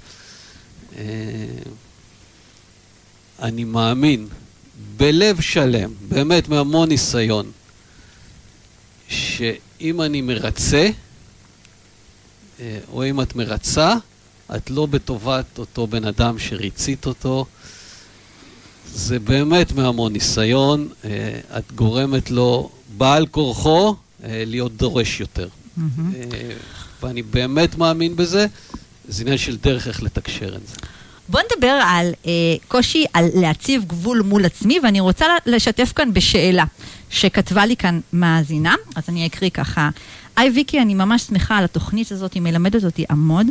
אני מאמין בלב שלם, באמת מהמון ניסיון, שאם אני מרצה, אה, או אם את מרצה, את לא בטובת אותו בן אדם שריצית אותו. זה באמת מהמון ניסיון, אה, את גורמת לו בעל כורחו אה, להיות דורש יותר. Mm-hmm. ואני באמת מאמין בזה, זה עניין של דרך איך לתקשר את זה. בוא נדבר על אה, קושי על להציב גבול מול עצמי, ואני רוצה לשתף כאן בשאלה שכתבה לי כאן מאזינה, אז אני אקריא ככה. היי ויקי, אני ממש שמחה על התוכנית הזאת, היא מלמדת אותי עמוד.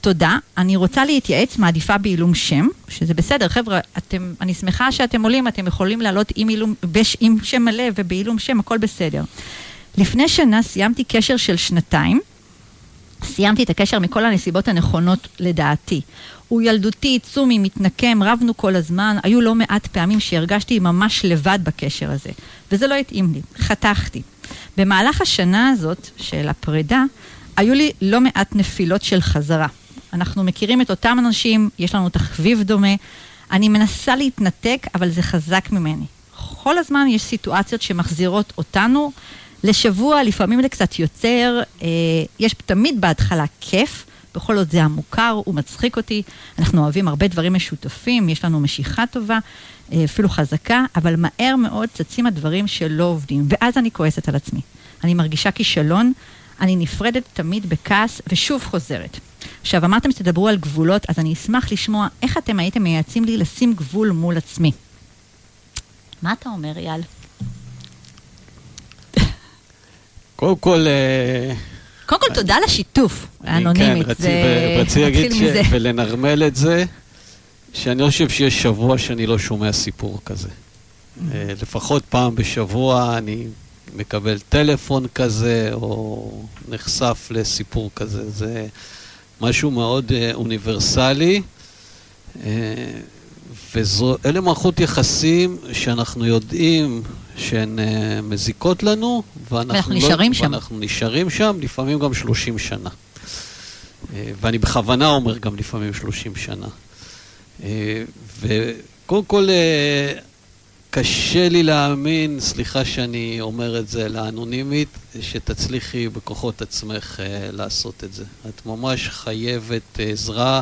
תודה, אני רוצה להתייעץ, מעדיפה בעילום שם, שזה בסדר, חבר'ה, אתם, אני שמחה שאתם עולים, אתם יכולים לעלות עם, עילום, בש, עם שם מלא ובעילום שם, הכל בסדר. לפני שנה סיימתי קשר של שנתיים, סיימתי את הקשר מכל הנסיבות הנכונות לדעתי. הוא ילדותי, צומי, מתנקם, רבנו כל הזמן, היו לא מעט פעמים שהרגשתי ממש לבד בקשר הזה, וזה לא התאים לי, חתכתי. במהלך השנה הזאת של הפרידה, היו לי לא מעט נפילות של חזרה. אנחנו מכירים את אותם אנשים, יש לנו תחביב דומה, אני מנסה להתנתק, אבל זה חזק ממני. כל הזמן יש סיטואציות שמחזירות אותנו לשבוע, לפעמים זה קצת יוצר, אה, יש תמיד בהתחלה כיף, בכל זאת זה המוכר, הוא מצחיק אותי, אנחנו אוהבים הרבה דברים משותפים, יש לנו משיכה טובה, אה, אפילו חזקה, אבל מהר מאוד צצים הדברים שלא עובדים, ואז אני כועסת על עצמי. אני מרגישה כישלון, אני נפרדת תמיד בכעס ושוב חוזרת. עכשיו, אמרתם שתדברו על גבולות, אז אני אשמח לשמוע איך אתם הייתם מייעצים לי לשים גבול מול עצמי. מה אתה אומר, אייל? קודם כל, אה, קודם כל, תודה על השיתוף, האנונימית. כן, רציתי להגיד ולנרמל את זה, שאני לא חושב שיש שבוע שאני לא שומע סיפור כזה. Mm-hmm. אה, לפחות פעם בשבוע אני מקבל טלפון כזה, או נחשף לסיפור כזה. זה משהו מאוד אה, אוניברסלי. ואלה מערכות יחסים שאנחנו יודעים שהן uh, מזיקות לנו, ואנחנו, לא, נשארים שם. ואנחנו נשארים שם, לפעמים גם 30 שנה. ואני בכוונה אומר גם לפעמים 30 שנה. וקודם כל, קשה לי להאמין, סליחה שאני אומר את זה לאנונימית, שתצליחי בכוחות עצמך uh, לעשות את זה. את ממש חייבת uh, עזרה.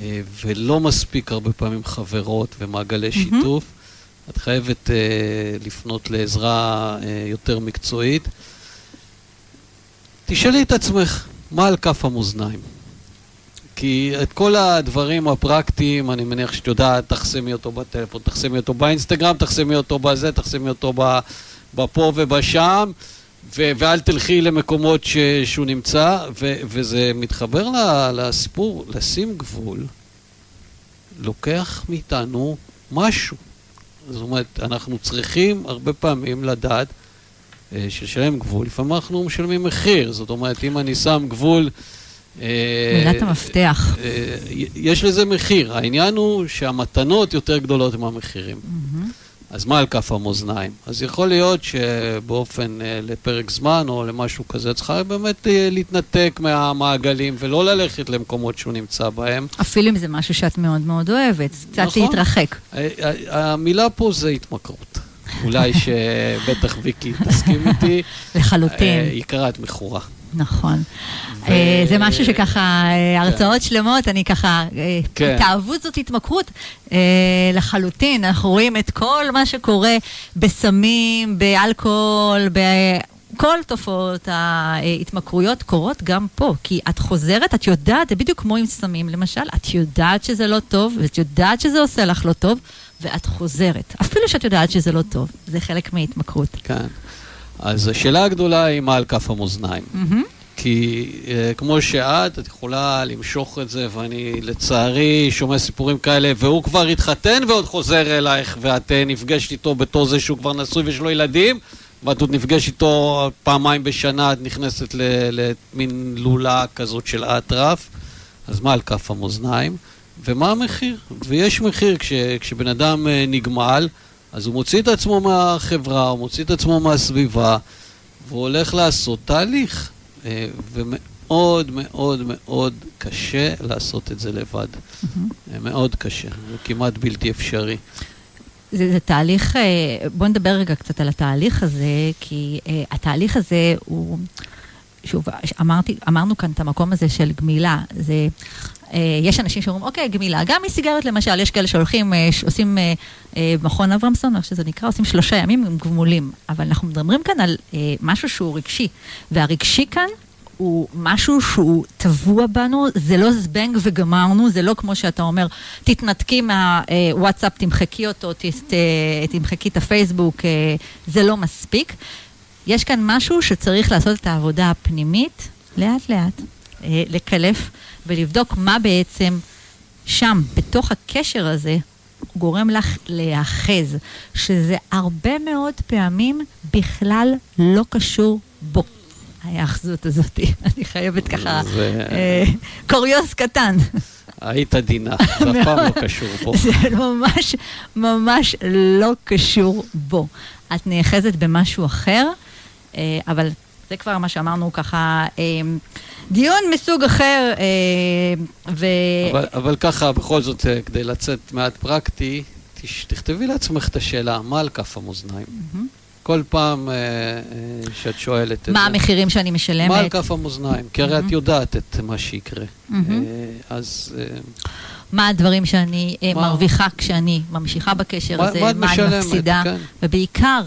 אה, ולא מספיק הרבה פעמים חברות ומעגלי שיתוף. Mm-hmm. את חייבת uh, לפנות לעזרה uh, יותר מקצועית. תשאלי את עצמך, מה על כף המאזניים? כי את כל הדברים הפרקטיים, אני מניח שאת יודעת, תחסמי אותו בטלפון, תחסמי אותו באינסטגרם, תחסמי אותו בזה, תחסמי אותו בפה ובשם, ו- ואל תלכי למקומות ש- שהוא נמצא, ו- וזה מתחבר לסיפור, לשים גבול, לוקח מאיתנו משהו. זאת אומרת, אנחנו צריכים הרבה פעמים לדעת אה, שלשלם גבול, לפעמים אנחנו משלמים מחיר. זאת אומרת, אם אני שם גבול... אה, מילת המפתח. אה, יש לזה מחיר. העניין הוא שהמתנות יותר גדולות מהמחירים. אז מה על כף המאזניים? אז יכול להיות שבאופן, אה, לפרק זמן או למשהו כזה, צריכה באמת אה, להתנתק מהמעגלים ולא ללכת למקומות שהוא נמצא בהם. אפילו אם זה משהו שאת מאוד מאוד אוהבת, קצת נכון. להתרחק. אה, המילה פה זה התמכרות. אולי שבטח ויקי תסכים איתי. לחלוטין. היא קראת מכורה. נכון. אה, זה משהו שככה, אה, כן. הרצאות שלמות, אני ככה, אה, כן. התאהבות זאת התמכרות לחלוטין. אנחנו רואים את כל מה שקורה בסמים, באלכוהול, כל תופעות ההתמכרויות קורות גם פה, כי את חוזרת, את יודעת, זה בדיוק כמו עם סמים למשל, את יודעת שזה לא טוב, ואת יודעת שזה עושה לך לא טוב, ואת חוזרת. אפילו שאת יודעת שזה לא טוב, זה חלק מהתמכרות. כן. אז השאלה הגדולה היא מה על כף המאזניים. כי uh, כמו שאת, את יכולה למשוך את זה, ואני לצערי שומע סיפורים כאלה, והוא כבר התחתן ועוד חוזר אלייך, ואת uh, נפגשת איתו בתור זה שהוא כבר נשוי ויש לו ילדים, ואת עוד נפגשת איתו פעמיים בשנה, את נכנסת למין לולה כזאת של אטרף, אז מה על כף המאזניים? ומה המחיר? ויש מחיר כש, כשבן אדם uh, נגמל, אז הוא מוציא את עצמו מהחברה, הוא מוציא את עצמו מהסביבה, והוא הולך לעשות תהליך. אה, ומאוד מאוד מאוד קשה לעשות את זה לבד. Mm-hmm. מאוד קשה, זה כמעט בלתי אפשרי. זה, זה תהליך, בואו נדבר רגע קצת על התהליך הזה, כי התהליך הזה הוא, שוב, אמרתי, אמרנו כאן את המקום הזה של גמילה, זה... Uh, יש אנשים שאומרים, אוקיי, גמילה, גם מסיגרת למשל, יש כאלה שהולכים, uh, עושים uh, מכון אברמסון, איך שזה נקרא, עושים שלושה ימים עם גמולים. אבל אנחנו מדברים כאן על משהו שהוא רגשי, והרגשי כאן הוא משהו שהוא טבוע בנו, זה לא זבנג וגמרנו, זה לא כמו שאתה אומר, תתנתקי מהוואטסאפ, תמחקי אותו, תמחקי את הפייסבוק, זה לא מספיק. יש כאן משהו שצריך לעשות את העבודה הפנימית, לאט לאט, לקלף ולבדוק מה בעצם שם, בתוך הקשר הזה, גורם לך להיאחז, שזה הרבה מאוד פעמים בכלל לא קשור בו. ההיאחזות הזאת, אני חייבת ככה, זה... קוריוז קטן. היית עדינה, זה אף פעם לא קשור בו. זה ממש, ממש לא קשור בו. את נאחזת במשהו אחר, אבל זה כבר מה שאמרנו ככה, דיון מסוג אחר, ו... אבל, אבל ככה, בכל זאת, כדי לצאת מעט פרקטי, תכתבי לעצמך את השאלה, מה על כף המאזניים? Mm-hmm. כל פעם אה, אה, שאת שואלת את זה. מה המחירים שאני משלמת? מה על כף המאזניים? כי הרי את יודעת את מה שיקרה. אה, אז... מה הדברים שאני מרוויחה כשאני ממשיכה בקשר הזה, מה אני מפסידה, כן. ובעיקר,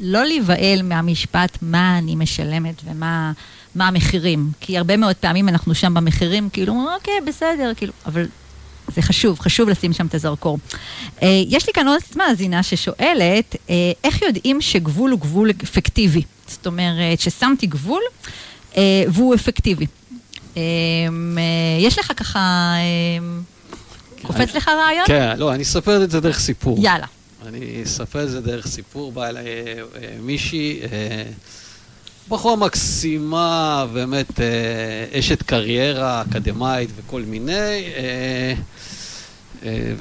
לא להיבהל מהמשפט מה אני משלמת ומה המחירים. כי הרבה מאוד פעמים אנחנו שם במחירים, כאילו, אוקיי, בסדר, כאילו, אבל זה חשוב, חשוב לשים שם את הזרקור. Uh, יש לי כאן עוד מאזינה ששואלת, uh, איך יודעים שגבול הוא גבול אפקטיבי? זאת אומרת, ששמתי גבול uh, והוא אפקטיבי. Uh, uh, יש לך ככה, uh, קופץ לך רעיון? כן, לא, אני אספר את זה דרך סיפור. יאללה. אני אספר את זה דרך סיפור, באה אליי מישהי, בחורה מקסימה, באמת אשת קריירה אקדמאית וכל מיני.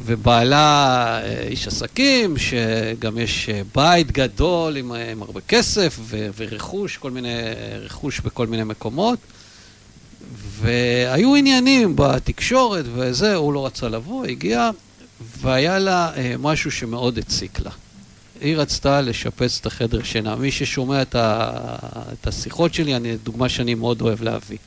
ובעלה איש עסקים, שגם יש בית גדול עם, עם הרבה כסף ו, ורכוש, כל מיני רכוש בכל מיני מקומות. והיו עניינים בתקשורת וזה, הוא לא רצה לבוא, הגיע, והיה לה משהו שמאוד הציק לה. היא רצתה לשפץ את החדר שינה. מי ששומע את, ה, את השיחות שלי, אני, דוגמה שאני מאוד אוהב להביא.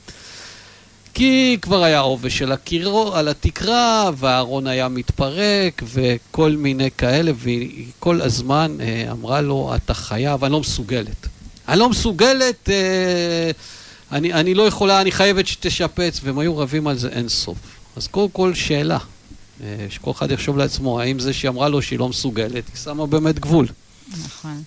כי כבר היה עובש של הקירו, על התקרה, והארון היה מתפרק, וכל מיני כאלה, והיא כל הזמן אה, אמרה לו, אתה חייב, אני לא מסוגלת. אני לא מסוגלת, אה, אני, אני לא יכולה, אני חייבת שתשפץ, והם היו רבים על זה אין סוף. אז קודם כל שאלה, אה, שכל אחד יחשוב לעצמו, האם זה שהיא אמרה לו שהיא לא מסוגלת, היא שמה באמת גבול. נכון.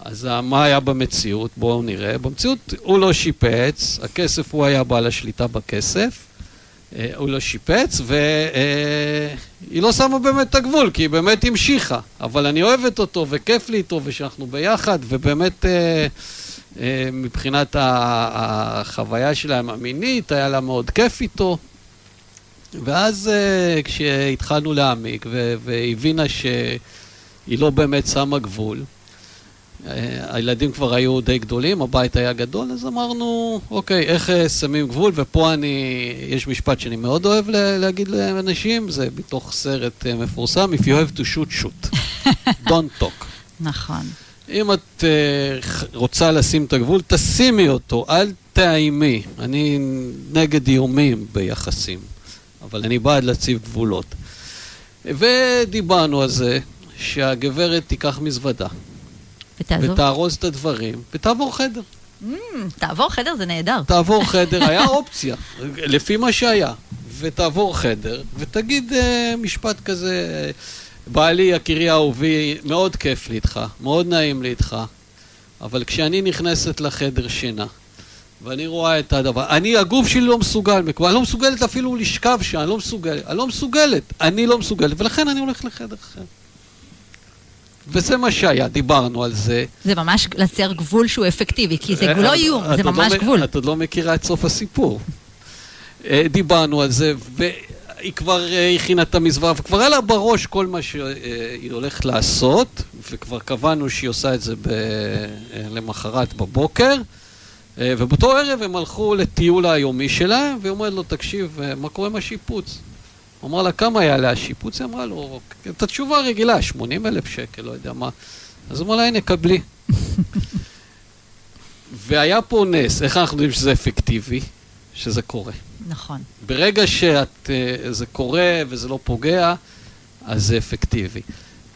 אז מה היה במציאות? בואו נראה. במציאות הוא לא שיפץ, הכסף, הוא היה בעל השליטה בכסף, הוא לא שיפץ, והיא לא שמה באמת את הגבול, כי היא באמת המשיכה. אבל אני אוהבת אותו, וכיף לי איתו, ושאנחנו ביחד, ובאמת מבחינת החוויה שלהם המינית, היה לה מאוד כיף איתו. ואז כשהתחלנו להעמיק, והבינה שהיא לא באמת שמה גבול, הילדים כבר היו די גדולים, הבית היה גדול, אז אמרנו, אוקיי, איך שמים גבול? ופה אני, יש משפט שאני מאוד אוהב להגיד לאנשים, זה בתוך סרט מפורסם, If you have to shoot, shoot. Don't talk. נכון. אם את uh, רוצה לשים את הגבול, תשימי אותו, אל תאיימי. אני נגד איומים ביחסים, אבל אני בעד להציב גבולות. ודיברנו על זה שהגברת תיקח מזוודה. ותעזור. ותארוז את הדברים, ותעבור חדר. Mm, תעבור חדר זה נהדר. תעבור חדר, היה אופציה, לפי מה שהיה. ותעבור חדר, ותגיד uh, משפט כזה, בעלי, יקירי אהובי, מאוד כיף לי איתך, מאוד נעים לי איתך, אבל כשאני נכנסת לחדר שינה, ואני רואה את הדבר, אני, הגוף שלי לא מסוגל, אני לא מסוגלת אפילו לשכב שם, אני לא מסוגלת, אני לא מסוגלת, אני לא מסוגלת, ולכן אני הולך לחדר אחר. וזה מה שהיה, דיברנו על זה. זה ממש לצייר גבול שהוא אפקטיבי, כי זה אה, לא איום, זה לא ממש לא, גבול. את עוד לא מכירה את סוף הסיפור. אה, דיברנו על זה, והיא כבר אה, הכינה את המזווה, וכבר היה לה בראש כל מה שהיא הולכת לעשות, וכבר קבענו שהיא עושה את זה ב... למחרת בבוקר. ובאותו ערב הם הלכו לטיול היומי שלהם, והיא אומרת לו, תקשיב, מה קורה עם השיפוץ? הוא אמר לה, כמה יעלה השיפוץ? היא אמרה לו, את התשובה הרגילה, 80 אלף שקל, לא יודע מה. אז הוא אמר לה, הנה, קבלי. והיה פה נס, איך אנחנו יודעים שזה אפקטיבי? שזה קורה. נכון. ברגע שזה אה, קורה וזה לא פוגע, אז זה אפקטיבי.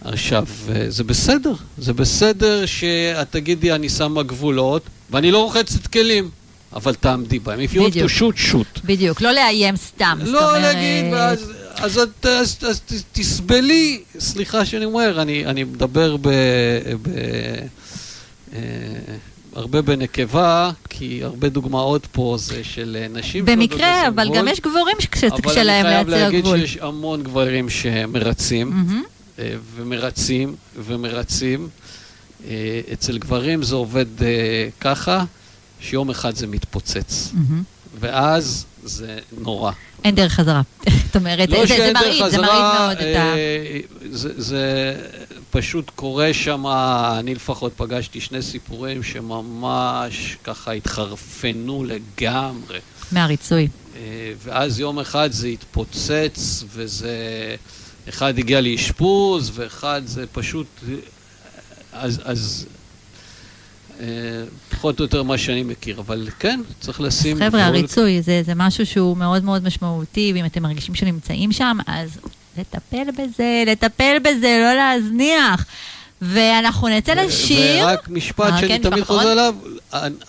עכשיו, אה, זה בסדר, זה בסדר שאת תגידי, אני שמה גבולות, ואני לא רוחצת כלים. אבל תעמדי בהם. If you to shoot, shoot. בדיוק, לא לאיים סתם. לא להגיד, ואז אז את אז, אז, אז תסבלי, סליחה שאני אומר, אני, אני מדבר ב... ב אה, הרבה בנקבה, כי הרבה דוגמאות פה זה של נשים. במקרה, אבל גם יש גבורים שקשה להם לייצר גבול. אבל אני חייב להגיד שיש המון גברים שמרצים, mm-hmm. ומרצים ומרצים. אה, אצל גברים זה עובד אה, ככה, שיום אחד זה מתפוצץ. ואז זה נורא. אין דרך חזרה. זאת אומרת, לא זה, זה מרעיד, זה מרעיד מאוד את ה... אה, זה, זה פשוט קורה שם, אני לפחות פגשתי שני סיפורים שממש ככה התחרפנו לגמרי. מהריצוי. אה, ואז יום אחד זה התפוצץ, וזה... אחד הגיע לאשפוז, ואחד זה פשוט... אז, אז אה, פחות או יותר מה שאני מכיר, אבל כן, צריך לשים... אז חבר'ה, הריצוי זה, זה משהו שהוא מאוד מאוד משמעותי, ואם אתם מרגישים שנמצאים שם, אז לטפל בזה, לטפל בזה, לא להזניח. ואנחנו נצא לשיר. ורק משפט אה, שאני כן, תמיד חוזר עליו,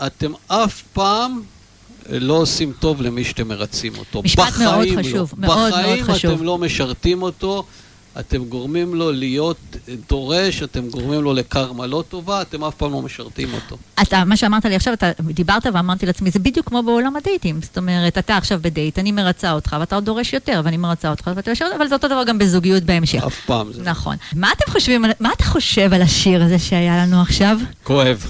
אתם אף פעם לא עושים טוב למי שאתם מרצים אותו. משפט מאוד לא. חשוב, לא. מאוד מאוד חשוב. בחיים אתם לא משרתים אותו. אתם גורמים לו להיות דורש, אתם גורמים לו לקרמה לא טובה, אתם אף פעם לא משרתים אותו. אתה, מה שאמרת לי עכשיו, אתה דיברת ואמרתי לעצמי, זה בדיוק כמו בעולם הדייטים. זאת אומרת, אתה עכשיו בדייט, אני מרצה אותך, ואתה עוד דורש יותר, ואני מרצה אותך, ואתה ישר, אבל זה אותו דבר גם בזוגיות בהמשך. אף פעם זה. לא. נכון. מה אתם חושבים, מה אתה חושב על השיר הזה שהיה לנו עכשיו? כואב.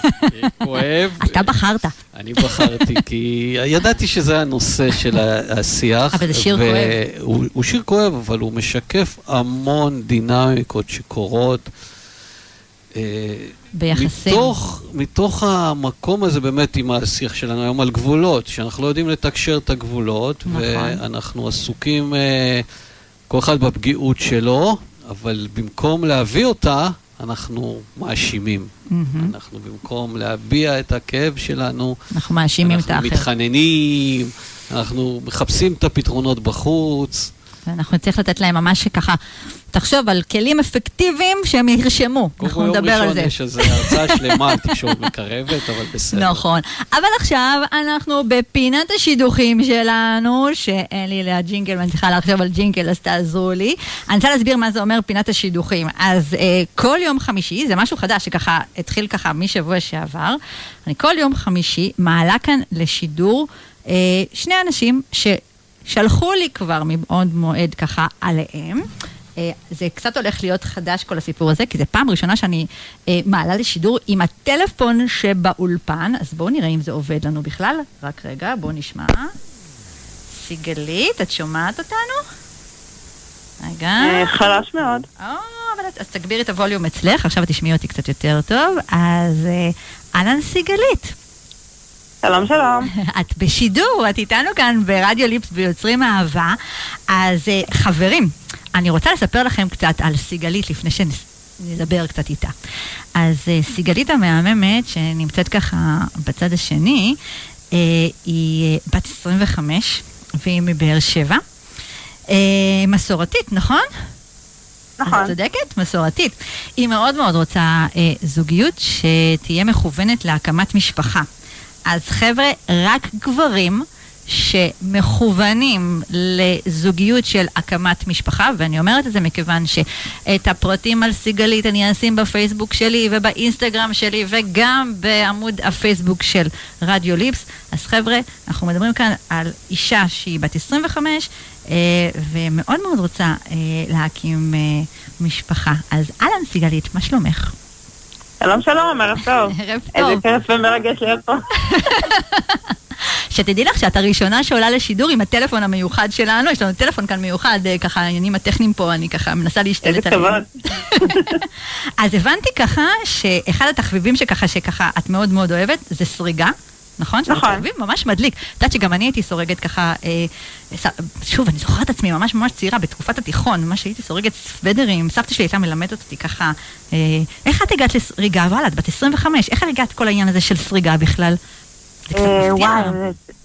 כואב. אתה בחרת. אני בחרתי, כי ידעתי שזה הנושא של השיח. אבל זה שיר כואב. הוא שיר כואב, אבל הוא משקף המון דינמיקות שקורות. אה, ביחסים. מתוך, מתוך המקום הזה באמת עם השיח שלנו היום על גבולות, שאנחנו לא יודעים לתקשר את הגבולות, נכון. ואנחנו עסוקים אה, כל אחד בפגיעות שלו, אבל במקום להביא אותה, אנחנו מאשימים. Mm-hmm. אנחנו במקום להביע את הכאב שלנו, אנחנו מאשימים את האחר. אנחנו מתחננים, אנחנו מחפשים את הפתרונות בחוץ. ואנחנו נצטרך לתת להם ממש ככה, תחשוב על כלים אפקטיביים שהם ירשמו, אנחנו נדבר על זה. יום ראשון יש איזו הרצאה שלמה על תקשורת מקרבת, אבל בסדר. נכון. אבל עכשיו אנחנו בפינת השידוכים שלנו, שאין לי לה ג'ינגל ואני צריכה לחשוב על ג'ינגל, אז תעזרו לי. אני רוצה להסביר מה זה אומר פינת השידוכים. אז אה, כל יום חמישי, זה משהו חדש שככה התחיל ככה משבוע שעבר, אני כל יום חמישי מעלה כאן לשידור אה, שני אנשים ש... שלחו לי כבר מבעוד מועד ככה עליהם. אה, זה קצת הולך להיות חדש כל הסיפור הזה, כי זו פעם ראשונה שאני אה, מעלה לשידור עם הטלפון שבאולפן, אז בואו נראה אם זה עובד לנו בכלל. רק רגע, בואו נשמע. סיגלית, את שומעת אותנו? רגע. אה, חלש מאוד. אז תגבירי את הווליום אצלך, עכשיו תשמעי אותי קצת יותר טוב. אז אהלן סיגלית. שלום, שלום. את בשידור, את איתנו כאן ברדיו ליפס ביוצרים אהבה. אז אה, חברים, אני רוצה לספר לכם קצת על סיגלית לפני נדבר קצת איתה. אז אה, סיגלית המהממת, שנמצאת ככה בצד השני, אה, היא בת 25, והיא מבאר שבע. מסורתית, נכון? נכון. אני צודקת? מסורתית. היא מאוד מאוד רוצה אה, זוגיות שתהיה מכוונת להקמת משפחה. אז חבר'ה, רק גברים שמכוונים לזוגיות של הקמת משפחה, ואני אומרת את זה מכיוון שאת הפרטים על סיגלית אני אשים בפייסבוק שלי ובאינסטגרם שלי וגם בעמוד הפייסבוק של רדיו ליפס. אז חבר'ה, אנחנו מדברים כאן על אישה שהיא בת 25 אה, ומאוד מאוד רוצה אה, להקים אה, משפחה. אז אהלן סיגלית, מה שלומך? שלום שלום, ערב טוב. ערב איזה טוב. כיף ומרגש להיות פה. שתדעי לך שאת הראשונה שעולה לשידור עם הטלפון המיוחד שלנו, יש לנו טלפון כאן מיוחד, אה, ככה העניינים הטכניים פה, אני ככה מנסה איזה להשתלט עליהם. כבוד. אז הבנתי ככה, שאחד התחביבים שככה, שככה את מאוד מאוד אוהבת, זה סריגה. נכון? נכון. תחביב ממש מדליק. את יודעת שגם אני הייתי סורגת ככה, אה, שוב, אני זוכרת את עצמי ממש ממש צעירה, בתקופת התיכון, ממש הייתי סורגת סוודרים, סבתא שלי הייתה מלמדת אותי ככה, אה, איך את הגעת לסריגה? וואלה, את בת 25, איך הגעת כל העניין הזה של סריגה בכלל? זה קצת אה. וואי,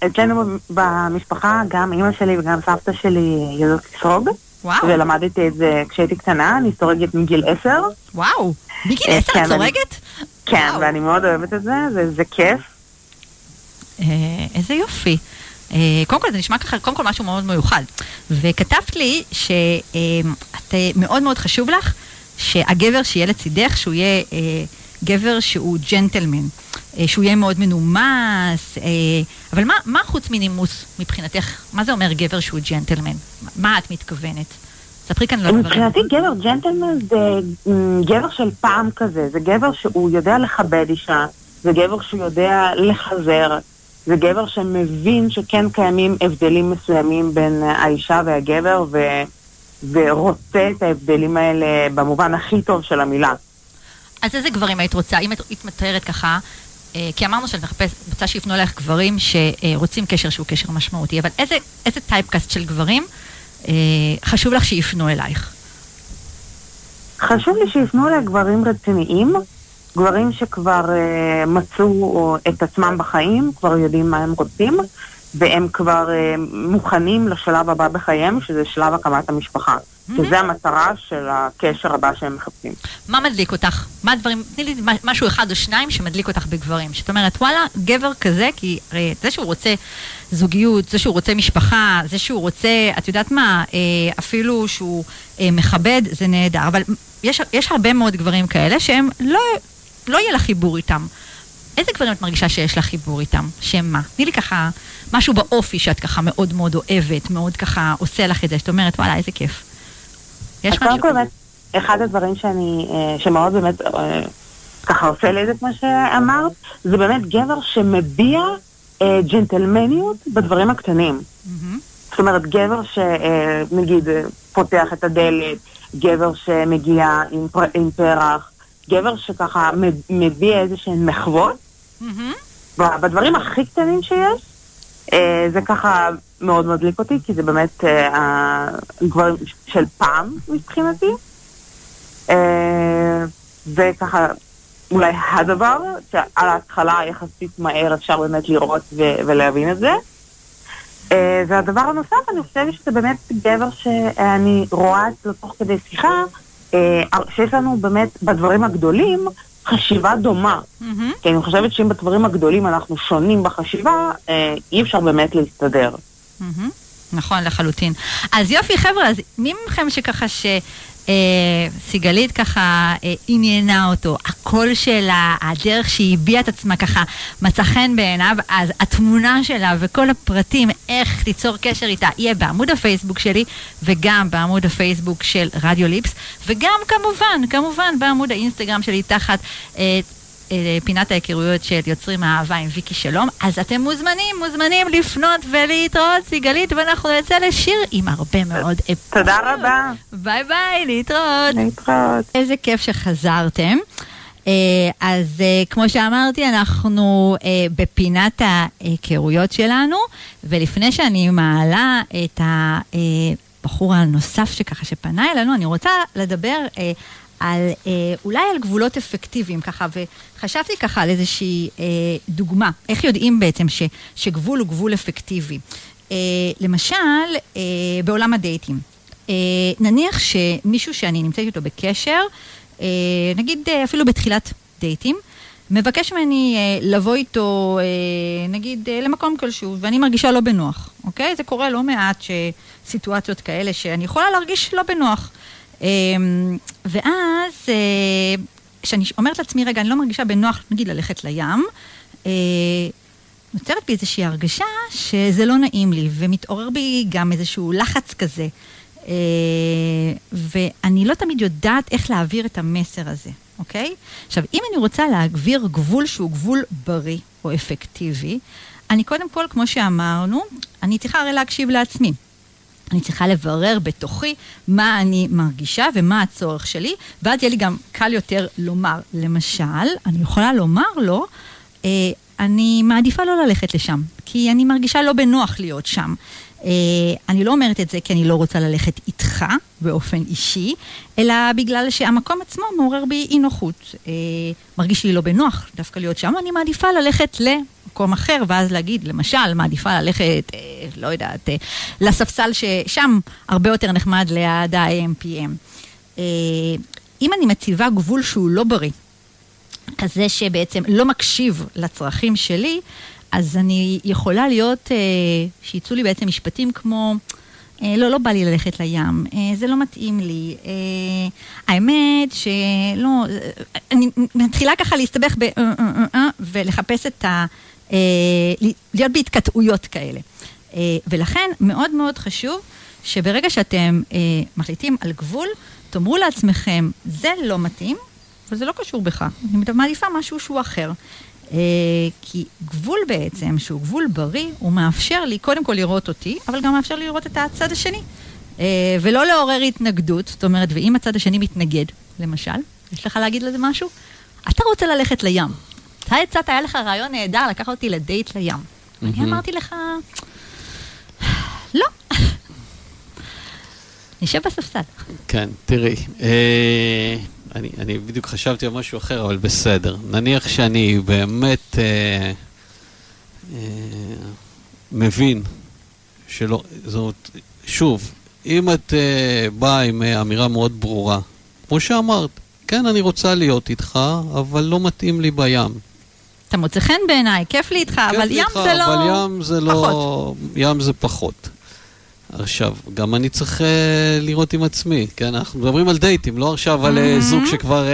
אצלנו במשפחה, גם אימא שלי וגם סבתא שלי יודעות לסרוג, וואו, ולמדתי את זה כשהייתי קטנה, אני סורגת מגיל עשר. וואו, בגיל אה, עשר כן, את אני- סורגת? כן. ואני מאוד אוהבת את זה- זה כיף. אה, איזה יופי. אה, קודם כל זה נשמע ככה, קודם כל משהו מאוד מיוחד. וכתבת לי שאת אה, מאוד מאוד חשוב לך שהגבר שיהיה לצידך, שהוא יהיה גבר שהוא ג'נטלמן, שהוא יהיה מאוד מנומס, אבל מה, מה חוץ מנימוס מבחינתך, מה זה אומר גבר שהוא ג'נטלמן? מה את מתכוונת? ספרי כאן לדברים. מבחינתי גבר ג'נטלמן זה גבר של פעם כזה, זה גבר שהוא יודע לכבד אישה, זה גבר שהוא יודע לחזר, זה גבר שמבין שכן קיימים הבדלים מסוימים בין האישה והגבר ו... ורוצה את ההבדלים האלה במובן הכי טוב של המילה. אז איזה גברים היית רוצה, אם היית מתארת ככה, אה, כי אמרנו שאת מחפש, רוצה שיפנו אלייך גברים שרוצים קשר שהוא קשר משמעותי, אבל איזה, איזה טייפקאסט של גברים אה, חשוב לך שיפנו אלייך? חשוב לי שיפנו אליי גברים רציניים, גברים שכבר uh, מצאו את עצמם בחיים, כבר יודעים מה הם רוצים, והם כבר uh, מוכנים לשלב הבא בחייהם, שזה שלב הקמת המשפחה. שזה המטרה של הקשר הבא שהם מחפשים. מה מדליק אותך? מה הדברים, תני לי משהו אחד או שניים שמדליק אותך בגברים. שאת אומרת, וואלה, גבר כזה, כי הרי זה שהוא רוצה זוגיות, זה שהוא רוצה משפחה, זה שהוא רוצה, את יודעת מה, אה, אפילו שהוא מכבד, זה נהדר. אבל יש, יש הרבה מאוד גברים כאלה שהם לא, לא יהיה לך חיבור איתם. איזה גברים את מרגישה שיש לך חיבור איתם? שהם מה? תני לי ככה משהו באופי שאת ככה מאוד מאוד אוהבת, מאוד ככה עושה לך את זה, שאת אומרת, וואלה, איזה כיף. יש משהו כזה? באמת, אחד הדברים שאני, אה, שמאוד באמת אה, ככה עושה לי את מה שאמרת, זה באמת גבר שמביע אה, ג'נטלמניות בדברים הקטנים. זאת אומרת, גבר שנגיד פותח את הדלת, גבר שמגיע עם, פר, עם פרח, גבר שככה מ- מביע איזה שהן מחוות. ב- בדברים הכי קטנים שיש, אה, זה ככה מאוד מדליק אותי, כי זה באמת אה, הגברים של פעם מבחינתי. אה, זה ככה אולי הדבר, שעל ההתחלה יחסית מהר אפשר באמת לראות ו- ולהבין את זה. אה, והדבר הנוסף, אני חושבת שזה באמת גבר שאני רואה אצלו תוך כדי שיחה, אה, שיש לנו באמת בדברים הגדולים חשיבה דומה. מהמם. כי אני חושבת שאם בדברים הגדולים אנחנו שונים בחשיבה, אה, אי אפשר באמת להסתדר. מהמם. נכון, לחלוטין. אז יופי, חבר'ה, אז מי מכם שככה ש... אה, סיגלית ככה אה, עניינה אותו, הקול שלה, הדרך שהיא הביעה את עצמה ככה מצא חן בעיניו, אז התמונה שלה וכל הפרטים איך ליצור קשר איתה יהיה בעמוד הפייסבוק שלי וגם בעמוד הפייסבוק של רדיו ליפס וגם כמובן, כמובן בעמוד האינסטגרם שלי תחת אה, פינת ההיכרויות של יוצרים האהבה עם ויקי שלום, אז אתם מוזמנים, מוזמנים לפנות ולהתראות, סיגלית, ואנחנו נצא לשיר עם הרבה מאוד אפ... תודה רבה. ביי ביי, להתראות. להתראות. איזה כיף שחזרתם. אה, אז אה, כמו שאמרתי, אנחנו אה, בפינת ההיכרויות שלנו, ולפני שאני מעלה את הבחור הנוסף שככה שפנה אלינו, אני רוצה לדבר אה, על, אה, אולי על גבולות אפקטיביים ככה, וחשבתי ככה על איזושהי אה, דוגמה, איך יודעים בעצם ש, שגבול הוא גבול אפקטיבי. אה, למשל, אה, בעולם הדייטים. אה, נניח שמישהו שאני נמצאת איתו בקשר, אה, נגיד אה, אפילו בתחילת דייטים, מבקש ממני אה, לבוא איתו, אה, נגיד, אה, למקום כלשהו, ואני מרגישה לא בנוח, אוקיי? זה קורה לא מעט סיטואציות כאלה שאני יכולה להרגיש לא בנוח. אה, ואז, אה, כשאני אומרת לעצמי, רגע, אני לא מרגישה בנוח, נגיד, ללכת לים, אה, נוצרת בי איזושהי הרגשה שזה לא נעים לי, ומתעורר בי גם איזשהו לחץ כזה. אה, ואני לא תמיד יודעת איך להעביר את המסר הזה. אוקיי? עכשיו, אם אני רוצה להעביר גבול שהוא גבול בריא או אפקטיבי, אני קודם כל, כמו שאמרנו, אני צריכה הרי להקשיב לעצמי. אני צריכה לברר בתוכי מה אני מרגישה ומה הצורך שלי, ואז יהיה לי גם קל יותר לומר. למשל, אני יכולה לומר לו, אה, אני מעדיפה לא ללכת לשם, כי אני מרגישה לא בנוח להיות שם. אה, אני לא אומרת את זה כי אני לא רוצה ללכת איתך באופן אישי, אלא בגלל שהמקום עצמו מעורר בי אי נוחות. אה, מרגיש לי לא בנוח דווקא להיות שם, אני מעדיפה ללכת למקום אחר, ואז להגיד, למשל, מעדיפה ללכת, אה, לא יודעת, לספסל ששם הרבה יותר נחמד ליד ה-AMPM. אם אני מציבה גבול שהוא לא בריא, כזה שבעצם לא מקשיב לצרכים שלי, אז אני יכולה להיות, אה, שיצאו לי בעצם משפטים כמו, אה, לא, לא בא לי ללכת לים, אה, זה לא מתאים לי. אה, האמת שלא, אה, אני מתחילה ככה להסתבך ב... אה, אה, אה, אה, ולחפש את ה... אה, להיות בהתקטעויות כאלה. אה, ולכן מאוד מאוד חשוב שברגע שאתם אה, מחליטים על גבול, תאמרו לעצמכם, זה לא מתאים, וזה לא קשור בך. אני מעדיפה משהו שהוא אחר. אה, כי גבול בעצם, שהוא גבול בריא, הוא מאפשר לי קודם כל לראות אותי, אבל גם מאפשר לי לראות את הצד השני. אה, ולא לעורר התנגדות, זאת אומרת, ואם הצד השני מתנגד, למשל, יש לך להגיד לזה משהו? אתה רוצה ללכת לים. אתה הצעת, היה לך רעיון נהדר לקח אותי לדייט לים. Mm-hmm. אני אמרתי לך, לא. נשב בספסל. כן, תראי, אה, אני, אני בדיוק חשבתי על משהו אחר, אבל בסדר. נניח שאני באמת אה, אה, מבין שלא, זאת, שוב, אם את אה, באה עם אה, אמירה מאוד ברורה, כמו שאמרת, כן, אני רוצה להיות איתך, אבל לא מתאים לי בים. אתה מוצא חן בעיניי, כיף לי איתך, אבל ים זה לא... אבל ים זה לא... פחות. ים זה פחות. עכשיו, גם אני צריך uh, לראות עם עצמי, כן? אנחנו מדברים על דייטים, לא עכשיו על uh, זוג שכבר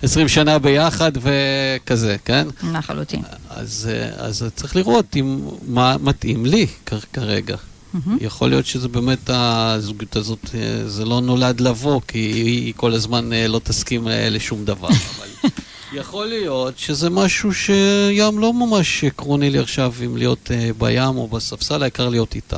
uh, 20 שנה ביחד וכזה, כן? לחלוטין. אז, uh, אז צריך לראות אם, מה מתאים לי כרגע. Mm-hmm. יכול להיות שזה באמת, הזוגיות הזאת, זה לא נולד לבוא, כי היא כל הזמן לא תסכים לשום דבר. אבל יכול להיות שזה משהו שים לא ממש עקרוני לי עכשיו, אם להיות בים או בספסל, העיקר להיות איתה.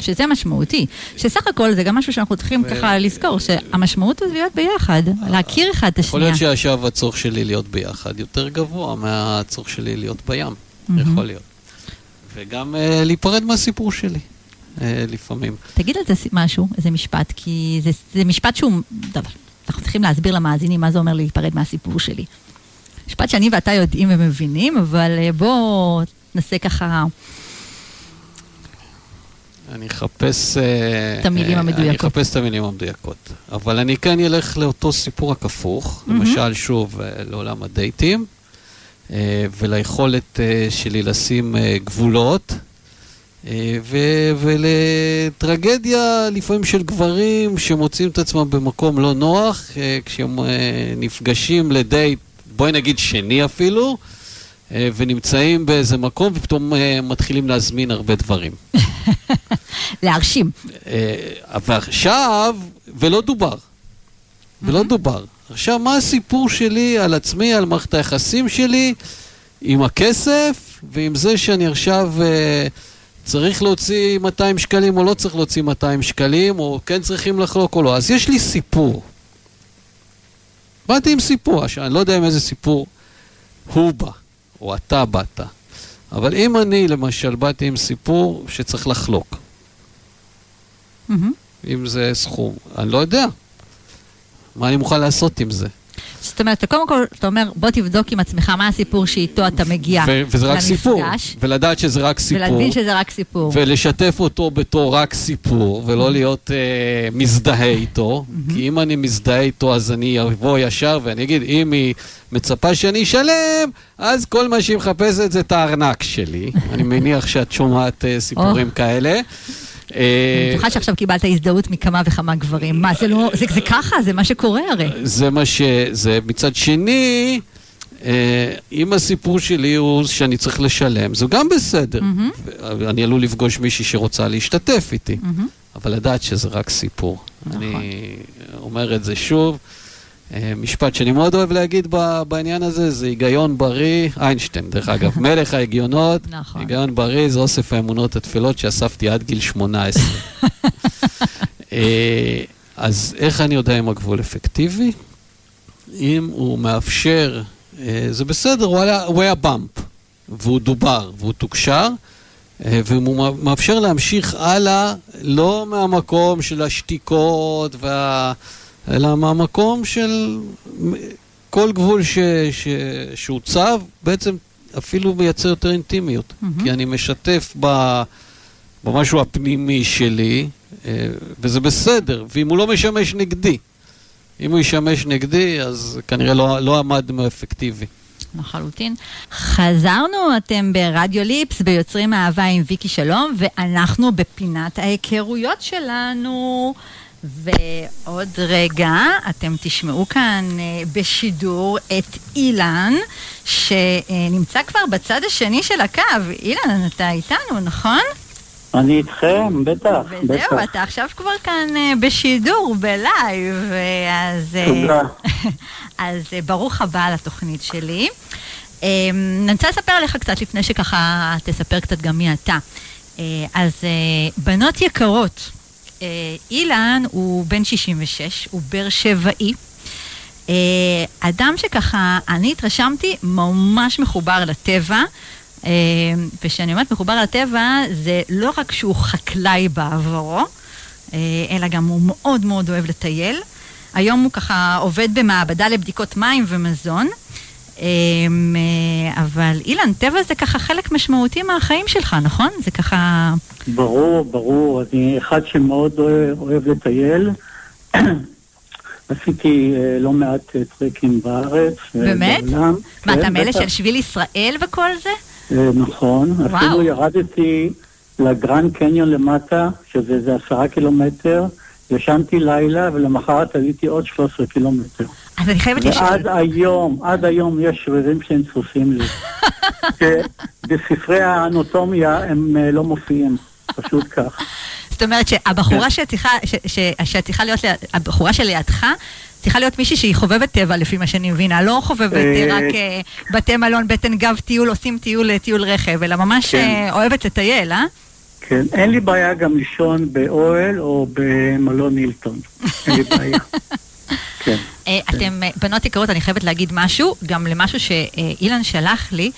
שזה משמעותי. שסך הכל זה גם משהו שאנחנו צריכים ככה לזכור, שהמשמעות היא להיות ביחד, להכיר אחד את השנייה. יכול להיות שעכשיו הצורך שלי להיות ביחד יותר גבוה מהצורך שלי להיות בים, יכול להיות. וגם אה, להיפרד מהסיפור שלי. אה, לפעמים. תגיד על זה משהו, איזה משפט, כי זה, זה משפט שהוא... טוב, אנחנו צריכים להסביר למאזינים מה זה אומר להיפרד מהסיפור שלי. משפט שאני ואתה יודעים ומבינים, אבל אה, בואו נעשה ככה אני אחפש... את המילים המדויקות. אני אחפש את המילים המדויקות. אבל אני כן אלך לאותו סיפור הכפוך, mm-hmm. למשל, שוב, לעולם הדייטים, וליכולת שלי לשים גבולות, ו- ולטרגדיה לפעמים של גברים שמוצאים את עצמם במקום לא נוח, כשהם נפגשים לדייט, בואי נגיד שני אפילו, ונמצאים באיזה מקום ופתאום מתחילים להזמין הרבה דברים. להרשים. ועכשיו, ולא דובר. ולא דובר. עכשיו, מה הסיפור שלי על עצמי, על מערכת היחסים שלי עם הכסף, ועם זה שאני עכשיו צריך להוציא 200 שקלים או לא צריך להוציא 200 שקלים, או כן צריכים לחלוק או לא. אז יש לי סיפור. באתי עם סיפור, אני לא יודע עם איזה סיפור הוא בא, או אתה באת. אבל אם אני, למשל, באתי עם סיפור שצריך לחלוק, mm-hmm. אם זה סכום, אני לא יודע. מה אני מוכן לעשות עם זה? זאת אומרת, קודם כל, אתה אומר, בוא תבדוק עם עצמך מה הסיפור שאיתו אתה מגיע ו- וזה רק למפגש, סיפור, ולדעת שזה רק סיפור. ולהבין שזה רק סיפור. ולשתף אותו בתור רק סיפור, ולא להיות אה, מזדהה איתו. כי אם אני מזדהה איתו, אז אני אבוא ישר ואני אגיד, אם היא מצפה שאני אשלם, אז כל מה שהיא מחפשת זה את הארנק שלי. אני מניח שאת שומעת אה, סיפורים כאלה. אה, אני בטוחה שעכשיו קיבלת הזדהות מכמה וכמה גברים. מה, זה לא... זה ככה, זה מה שקורה הרי. זה מה ש... זה מצד שני, אה, אם הסיפור שלי הוא שאני צריך לשלם, זה גם בסדר. מהמם. אני עלול לפגוש מישהי שרוצה להשתתף איתי, מהמם. אבל לדעת שזה רק סיפור. נכון. אני אומר את זה שוב. אה, משפט שאני מאוד אוהב להגיד בעניין הזה, זה היגיון בריא, איינשטיין דרך אגב, מלך ההגיונות, נכון. היגיון בריא זה אוסף האמונות התפלות שאספתי עד גיל 18. אה, אז איך אני יודע אם הגבול אפקטיבי? אם הוא מאפשר, אה, זה בסדר, הוא היה, הוא היה באמפ, והוא דובר, והוא תוקשר, והוא מאפשר להמשיך הלאה, לא מהמקום של השתיקות, וה... אלא מהמקום של כל גבול ש... ש... שהוצב, בעצם אפילו מייצר יותר אינטימיות. מהמם. כי אני משתף ב... במשהו הפנימי שלי, אה, וזה בסדר, ואם הוא לא משמש נגדי. אם הוא ישמש נגדי, אז כנראה לא, לא עמדנו אפקטיבי. לחלוטין. חזרנו, אתם ברדיו ליפס, ביוצרים אהבה עם ויקי שלום, ואנחנו בפינת ההיכרויות שלנו. ועוד רגע, אתם תשמעו כאן אה, בשידור את אילן, שנמצא כבר בצד השני של הקו. אילן, אתה איתנו, נכון? אני איתכם, בטח, וזהו, בטח. אתה עכשיו כבר כאן אה, בשידור, בלייב, אה, אז... תודה. אז ברוך הבא לתוכנית שלי. אה, אני רוצה לספר עליך קצת לפני שככה תספר קצת גם מי אתה. אז בנות יקרות, אילן הוא בן 66, הוא באר שבעי. אה, אדם שככה, אני התרשמתי, ממש מחובר לטבע. אה, וכשאני אומרת מחובר לטבע, זה לא רק שהוא חקלאי בעברו, אה, אלא גם הוא מאוד מאוד אוהב לטייל. היום הוא ככה עובד במעבדה לבדיקות מים ומזון. אה, אה, אבל אילן, טבע זה ככה חלק משמעותי מהחיים שלך, נכון? זה ככה... ברור, ברור. אני אחד שמאוד אוהב, אוהב לטייל. עשיתי אה, לא מעט אה, טרקים בארץ. באמת? ובעולם. מה, כן, אתה מאלה. של שביל ישראל וכל זה? נכון. וואו. אפילו ירדתי לגרנד קניון למטה, שזה עשרה קילומטר, ישנתי לילה, ולמחרת עליתי עוד 13 קילומטר. אז אני חייבת לשאול. ועד היום, עד היום יש שרירים שהם צפופים לי. שבספרי האנטומיה הם אה, לא מופיעים, פשוט כך. זאת אומרת שהבחורה שצריכה, ש- ש- שצריכה להיות, ליד- הבחורה שלידך, צריכה להיות מישהי שהיא חובבת טבע לפי מה שאני מבינה, לא חובבת אה, רק אה, בתי מלון, בטן גב, טיול, עושים טיול לטיול רכב, אלא ממש כן. אוהבת לטייל, אה? כן, אין לי בעיה גם לישון באוהל או במלון הילטון. אין לי בעיה. כן. אה, אתם, אה, בנות יקרות, אני חייבת להגיד משהו, גם למשהו שאילן שלח לי,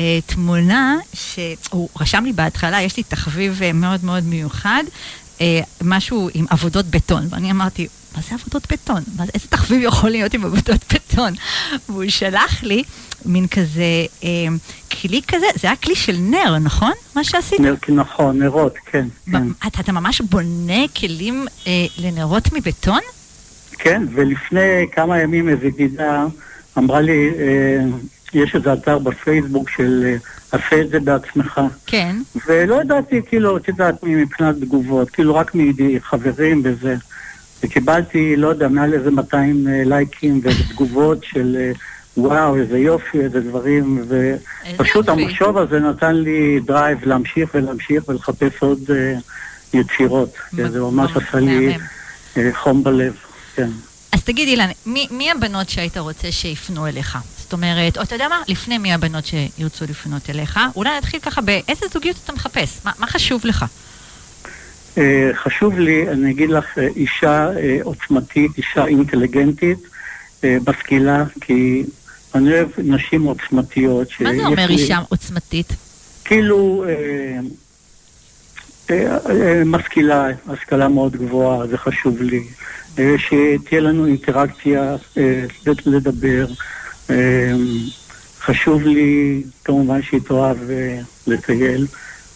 אה, תמונה שהוא רשם לי בהתחלה, יש לי תחביב מאוד מאוד מיוחד, משהו עם עבודות בטון, ואני אמרתי, מה זה עבודות בטון? מה זה, איזה תחביב יכול להיות עם עבודות בטון? והוא שלח לי מין כזה אה, כלי כזה, זה היה כלי של נר, נכון? מה שעשית? נר- נכון, נרות, כן. כן. מה, אתה, אתה ממש בונה כלים אה, לנרות מבטון? כן, ולפני כמה ימים איזו ידידה אמרה לי, אה, יש איזה אתר בפייסבוק של אה, עשה את זה בעצמך. כן. ולא ידעתי, כאילו, את יודעת, מבחינת תגובות, כאילו רק מחברים וזה. וקיבלתי, לא יודע, מעל איזה 200 אה, לייקים ותגובות של אה, וואו, איזה יופי, איזה דברים, ופשוט. המשוב הזה נתן לי drive להמשיך ולהמשיך ולחפש עוד אה, יצירות. זה ממש עשה לי. אה, חום בלב, כן. אז תגיד, אילן, מי, מי הבנות שהיית רוצה שיפנו אליך? זאת אומרת, או אתה יודע מה? לפני מי הבנות שירצו לפנות אליך, אולי נתחיל ככה באיזה זוגיות אתה מחפש? מה, מה חשוב לך? אה, חשוב לי, אני אגיד לך, אה, אישה אה, עוצמתית, אישה אינטליגנטית, משכילה, כי אני אוהב נשים עוצמתיות. מה זה אומר לי- אישה עוצמתית? כאילו, משכילה, השכלה מאוד גבוהה, זה חשוב לי. שתהיה לנו אינטראקציה, לדבר. חשוב לי כמובן שהיא תאהב אה, לטייל.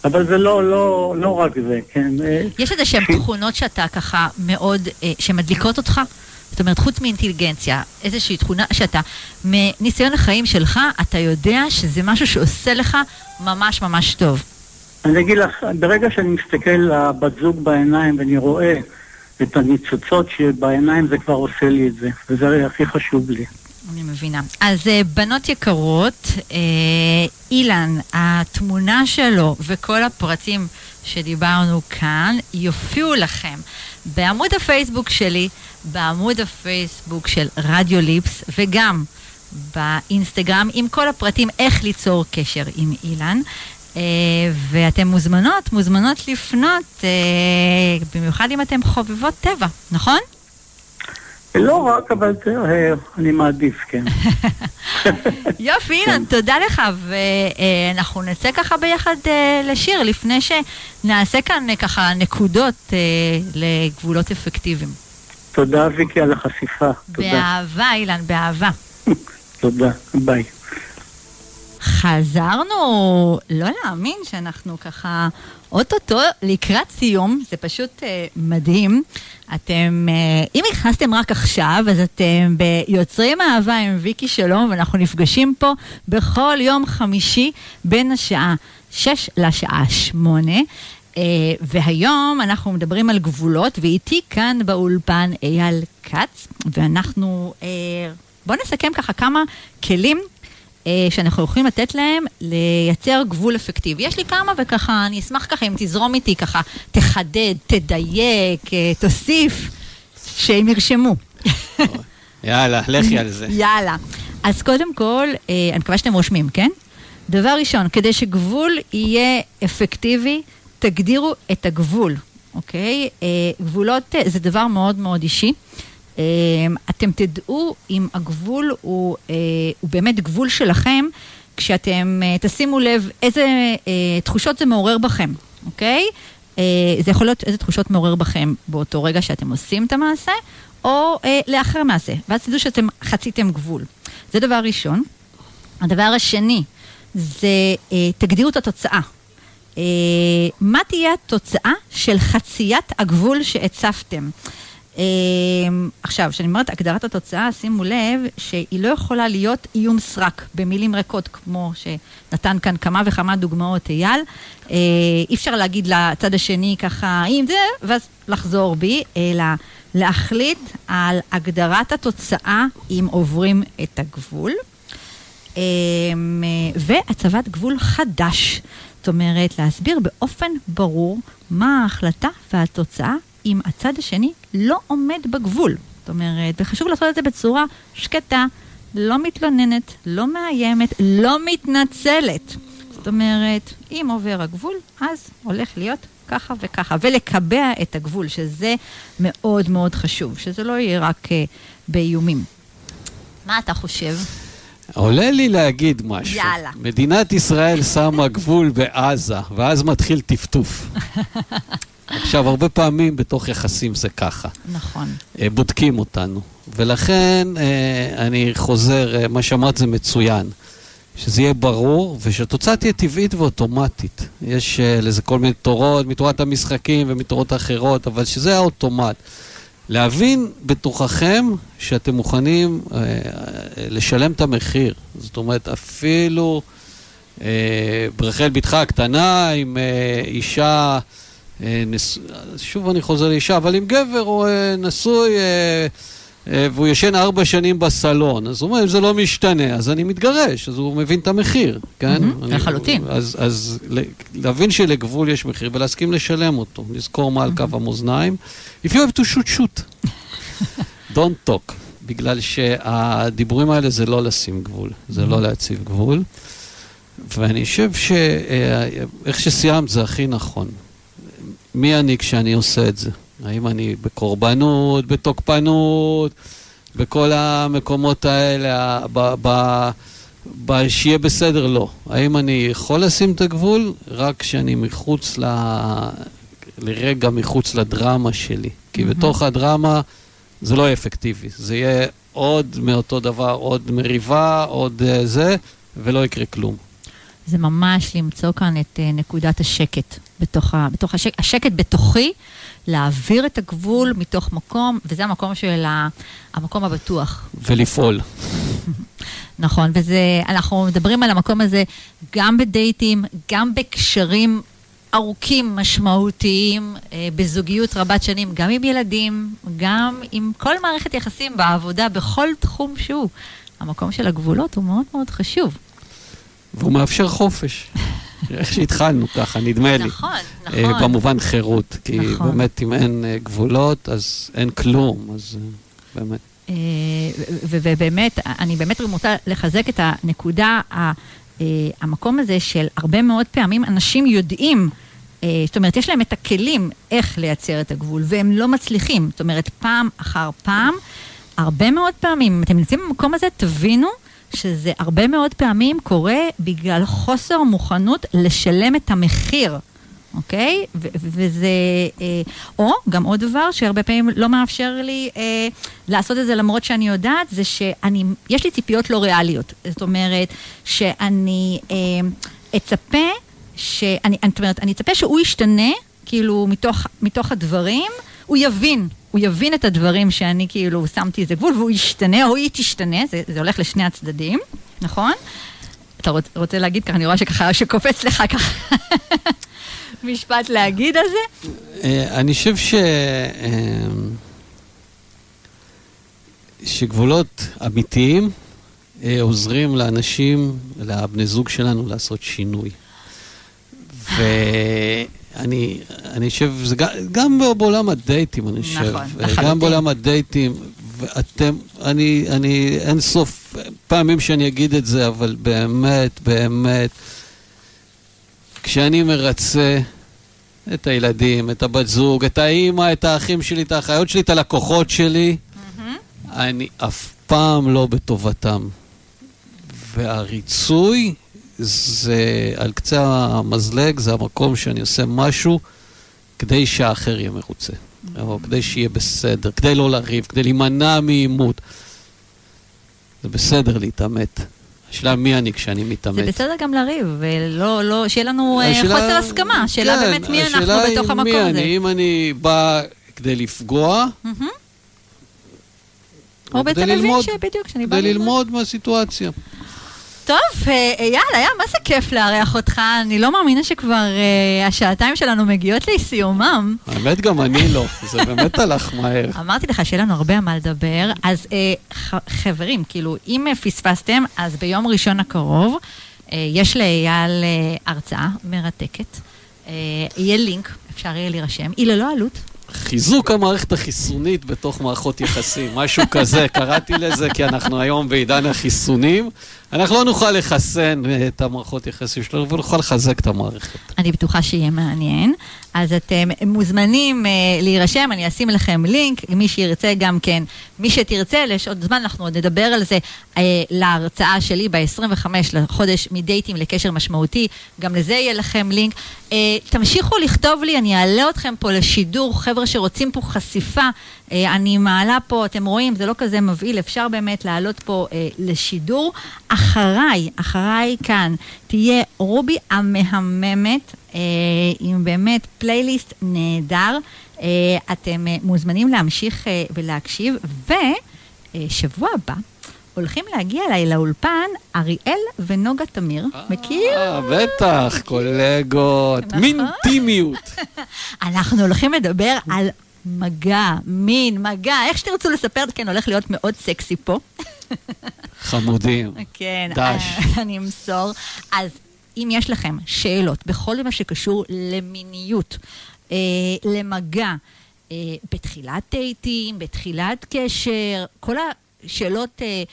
אבל זה לא, לא, לא רק זה, כן. אה, יש איזה שהן תכונות שאתה ככה מאוד, אה, שמדליקות אותך? זאת אומרת, חוץ מאינטליגנציה, איזושהי תכונה שאתה, מניסיון החיים שלך, אתה יודע שזה משהו שעושה לך ממש ממש טוב. אני אגיד לך, ברגע שאני מסתכל לבת זוג בעיניים ואני רואה את הניצוצות שבעיניים, זה כבר עושה לי את זה, וזה הכי חשוב לי. אני מבינה. אז אה, בנות יקרות, אה, אילן, התמונה שלו וכל הפרטים שדיברנו כאן יופיעו לכם בעמוד הפייסבוק שלי, בעמוד הפייסבוק של רדיו ליפס וגם באינסטגרם עם כל הפרטים איך ליצור קשר עם אילן. אה, ואתן מוזמנות, מוזמנות לפנות, אה, במיוחד אם אתן חובבות טבע, נכון? לא רק, אבל תראה, אני מעדיף, כן. יופי, אילן, תודה לך, ואנחנו נצא ככה ביחד אה, לשיר, לפני שנעשה כאן אה, ככה נקודות אה, לגבולות אפקטיביים. תודה, ויקי, על החשיפה. תודה. באהבה, אילן, באהבה. תודה, ביי. חזרנו, לא להאמין שאנחנו ככה אוטוטו לקראת סיום, זה פשוט אה, מדהים. אתם, אה, אם נכנסתם רק עכשיו, אז אתם ביוצרים אהבה עם ויקי שלום, ואנחנו נפגשים פה בכל יום חמישי בין השעה 6 לשעה 8. Uh, והיום אנחנו מדברים על גבולות, ואיתי כאן באולפן אייל כץ, ואנחנו, uh, בואו נסכם ככה כמה כלים שאנחנו יכולים לתת להם לייצר גבול אפקטיבי. יש לי כמה וככה, אני אשמח ככה אם תזרום איתי ככה, תחדד, תדייק, uh, תוסיף, שהם ירשמו. יאללה, לכי על זה. יאללה. אז קודם כל, uh, אני מקווה שאתם רושמים, כן? דבר ראשון, כדי שגבול יהיה אפקטיבי, תגדירו את הגבול, אוקיי? אה, גבולות אה, זה דבר מאוד מאוד אישי. אה, אתם תדעו אם הגבול הוא, אה, הוא באמת גבול שלכם, כשאתם אה, תשימו לב איזה אה, תחושות זה מעורר בכם, אוקיי? זה יכול להיות איזה תחושות מעורר בכם באותו רגע שאתם עושים את המעשה, או לאחר מעשה, ואז תדעו שאתם חציתם גבול. זה דבר ראשון. הדבר השני, זה תגדירו את התוצאה. אה, מה תהיה התוצאה של חציית הגבול שהצפתם? אה, עכשיו, כשאני אומרת הגדרת התוצאה, שימו לב שהיא לא יכולה להיות איום סרק במילים ריקות, כמו שנתן כאן כמה וכמה דוגמאות אייל. אה, אי אפשר להגיד לצד השני ככה, אם זה, ואז לחזור בי, אלא להחליט על הגדרת התוצאה אם עוברים את הגבול. אמ, והצבת גבול חדש. זאת אומרת, להסביר באופן ברור מה ההחלטה והתוצאה אם הצד השני לא עומד בגבול. זאת אומרת, וחשוב לעשות את זה בצורה שקטה, לא מתלוננת, לא מאיימת, לא מתנצלת. זאת אומרת, אם עובר הגבול, אז הולך להיות ככה וככה, ולקבע את הגבול, שזה מאוד מאוד חשוב, שזה לא יהיה רק uh, באיומים. מה אתה חושב? עולה לי להגיד משהו. יאללה. מדינת ישראל שמה גבול בעזה, ואז מתחיל טפטוף. עכשיו, הרבה פעמים בתוך יחסים זה ככה. נכון. אה, בודקים אותנו. ולכן אה, אני חוזר, אה, מה שאמרת זה מצוין. שזה יהיה ברור, ושהתוצאה תהיה טבעית ואוטומטית. יש לזה כל מיני תורות, מתורת המשחקים ומתורות אחרות, אבל שזה האוטומט. להבין בתוככם שאתם מוכנים אה, לשלם את המחיר. זאת אומרת, אפילו אה, ברחל בתך הקטנה עם אה, אישה. שוב אני חוזר לאישה, אבל עם גבר הוא אה, נשוי אה, אה, והוא ישן ארבע שנים בסלון, אז הוא אומר, אם זה לא משתנה, אז אני מתגרש, אז הוא מבין את המחיר, כן? לחלוטין. אז, אז להבין שלגבול יש מחיר ולהסכים לשלם אותו, לזכור מה על קו המאזניים. If you have to shoot, shoot. Don't talk. בגלל שהדיבורים האלה זה לא לשים גבול, זה לא להציב גבול. ואני חושב שאיך שסיימת זה הכי נכון. מי אני כשאני עושה את זה? האם אני בקורבנות, בתוקפנות, בכל המקומות האלה, ב, ב, שיהיה בסדר? לא. האם אני יכול לשים את הגבול רק כשאני מחוץ ל... לרגע מחוץ לדרמה שלי. כי מהמם. בתוך הדרמה זה לא יהיה אפקטיבי. זה יהיה עוד מאותו דבר, עוד מריבה, עוד אה, זה, ולא יקרה כלום. זה ממש למצוא כאן את אה, נקודת השקט, בתוך, ה, בתוך השק, השקט בתוכי, להעביר את הגבול מתוך מקום, וזה המקום של ה, המקום הבטוח. ולפעול. נכון, וזה, אנחנו מדברים על המקום הזה גם בדייטים, גם בקשרים ארוכים, משמעותיים, אה, בזוגיות רבת שנים, גם עם ילדים, גם עם כל מערכת יחסים בעבודה, בכל תחום שהוא. המקום של הגבולות הוא מאוד מאוד חשוב. והוא מאפשר חופש. איך שהתחלנו ככה, נדמה לי. נכון, אה, נכון. במובן חירות. כי נכון. באמת, אם אין אה, גבולות, אז אין כלום. אז אה, באמת. ובאמת, אני באמת רוצה לחזק את הנקודה, המקום הזה של הרבה מאוד פעמים אנשים יודעים, זאת אומרת, יש להם את הכלים איך לייצר את הגבול, והם לא מצליחים. זאת אומרת, פעם אחר פעם, הרבה מאוד פעמים, אם אתם נמצאים במקום הזה, תבינו שזה הרבה מאוד פעמים קורה בגלל חוסר מוכנות לשלם את המחיר. אוקיי? וזה... אה, או, גם עוד דבר שהרבה פעמים לא מאפשר לי אה, לעשות את זה למרות שאני יודעת, זה שאני, יש לי ציפיות לא ריאליות. זאת אומרת, שאני אה, אצפה, שאני, זאת אומרת, אני אצפה שהוא ישתנה, כאילו, מתוך, מתוך הדברים, הוא יבין. הוא יבין את הדברים שאני כאילו שמתי איזה גבול, והוא ישתנה, או היא תשתנה, זה, זה הולך לשני הצדדים, נכון? אתה רוצ, רוצה להגיד ככה, אני רואה שככה, שקופץ לך ככה משפט להגיד על זה? אה, אני חושב ש... אה, שגבולות אמיתיים אה, עוזרים לאנשים, לבני זוג שלנו, לעשות שינוי. ואני אני חושב, זה גם, גם בעולם הדייטים, אני חושב. נכון, לחלוטין. גם בעולם הדייטים, ואתם, אני, אני, אין סוף פעמים שאני אגיד את זה, אבל באמת, באמת, כשאני מרצה את הילדים, את הבת זוג, את האימא, את האחים שלי, את האחיות שלי, את הלקוחות שלי, אני אף פעם לא בטובתם. והריצוי זה על קצה המזלג, זה המקום שאני עושה משהו כדי שהאחר יהיה מרוצה. או כדי שיהיה בסדר, כדי לא לריב, כדי להימנע מעימות. זה בסדר להתעמת. השאלה מי אני כשאני מתעמת. זה בסדר גם לריב, ולא, לא, שיהיה לנו אה, השאלה- חוסר הסכמה. השאלה כן, באמת מי אנחנו השאלה היא בתוך המקום מי הזה. אני, אם אני בא כדי לפגוע, מהמם. או בעצם מבין ללמוד, שבדיוק, שאני באה כדי ללמוד מהסיטואציה. טוב, אה, אייל, היה מה זה כיף לארח אותך. אני לא מאמינה שכבר אה, השעתיים שלנו מגיעות לסיומם. האמת גם אני לא, זה באמת הלך מהר. אמרתי לך שיהיה לנו הרבה מה לדבר, אז אה, ח- חברים, כאילו, אם אה, פספסתם, אז ביום ראשון הקרוב אה, יש לאייל אה, הרצאה מרתקת. אה, יהיה לינק, אפשר יהיה להירשם, היא ללא עלות. חיזוק המערכת החיסונית בתוך מערכות יחסים, משהו כזה, קראתי לזה, כי אנחנו היום בעידן החיסונים. אנחנו לא נוכל לחסן את המערכות יחסים שלנו, אבל נוכל לחזק את המערכת. אני בטוחה שיהיה מעניין. אז אתם מוזמנים uh, להירשם, אני אשים לכם לינק, מי שירצה גם כן, מי שתרצה, יש עוד זמן, אנחנו עוד נדבר על זה, uh, להרצאה שלי ב-25 לחודש מדייטים לקשר משמעותי, גם לזה יהיה לכם לינק. Uh, תמשיכו לכתוב לי, אני אעלה אתכם פה לשידור, חבר'ה שרוצים פה חשיפה, אני מעלה פה, אתם רואים, זה לא כזה מבהיל, אפשר באמת לעלות פה uh, לשידור. אחריי, אחריי כאן, תהיה רובי המהממת, אה, עם באמת פלייליסט נהדר. אה, אתם אה, מוזמנים להמשיך אה, ולהקשיב, ושבוע הבא הולכים להגיע אליי לאולפן אריאל ונוגה תמיר. מכיר? אה, בטח, קולגות, נכון. מין טימיות. אנחנו הולכים לדבר על מגע, מין, מגע, איך שתרצו לספר, כן, הולך להיות מאוד סקסי פה. חמודים. כן, דש. אה, אני אמסור. אז אם יש לכם שאלות בכל מה שקשור למיניות, אה, למגע, אה, בתחילת דייטים, בתחילת קשר, כל השאלות אה,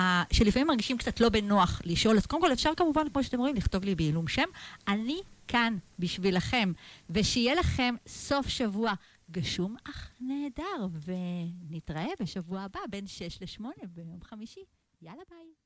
ה- שלפעמים מרגישים קצת לא בנוח לשאול, אז קודם כל אפשר כמובן, כמו שאתם רואים, לכתוב לי בעילום שם. אני כאן בשבילכם, ושיהיה לכם סוף שבוע גשום אך נהדר, ונתראה בשבוע הבא בין 6 ל-8 ביום חמישי. יאללה ביי.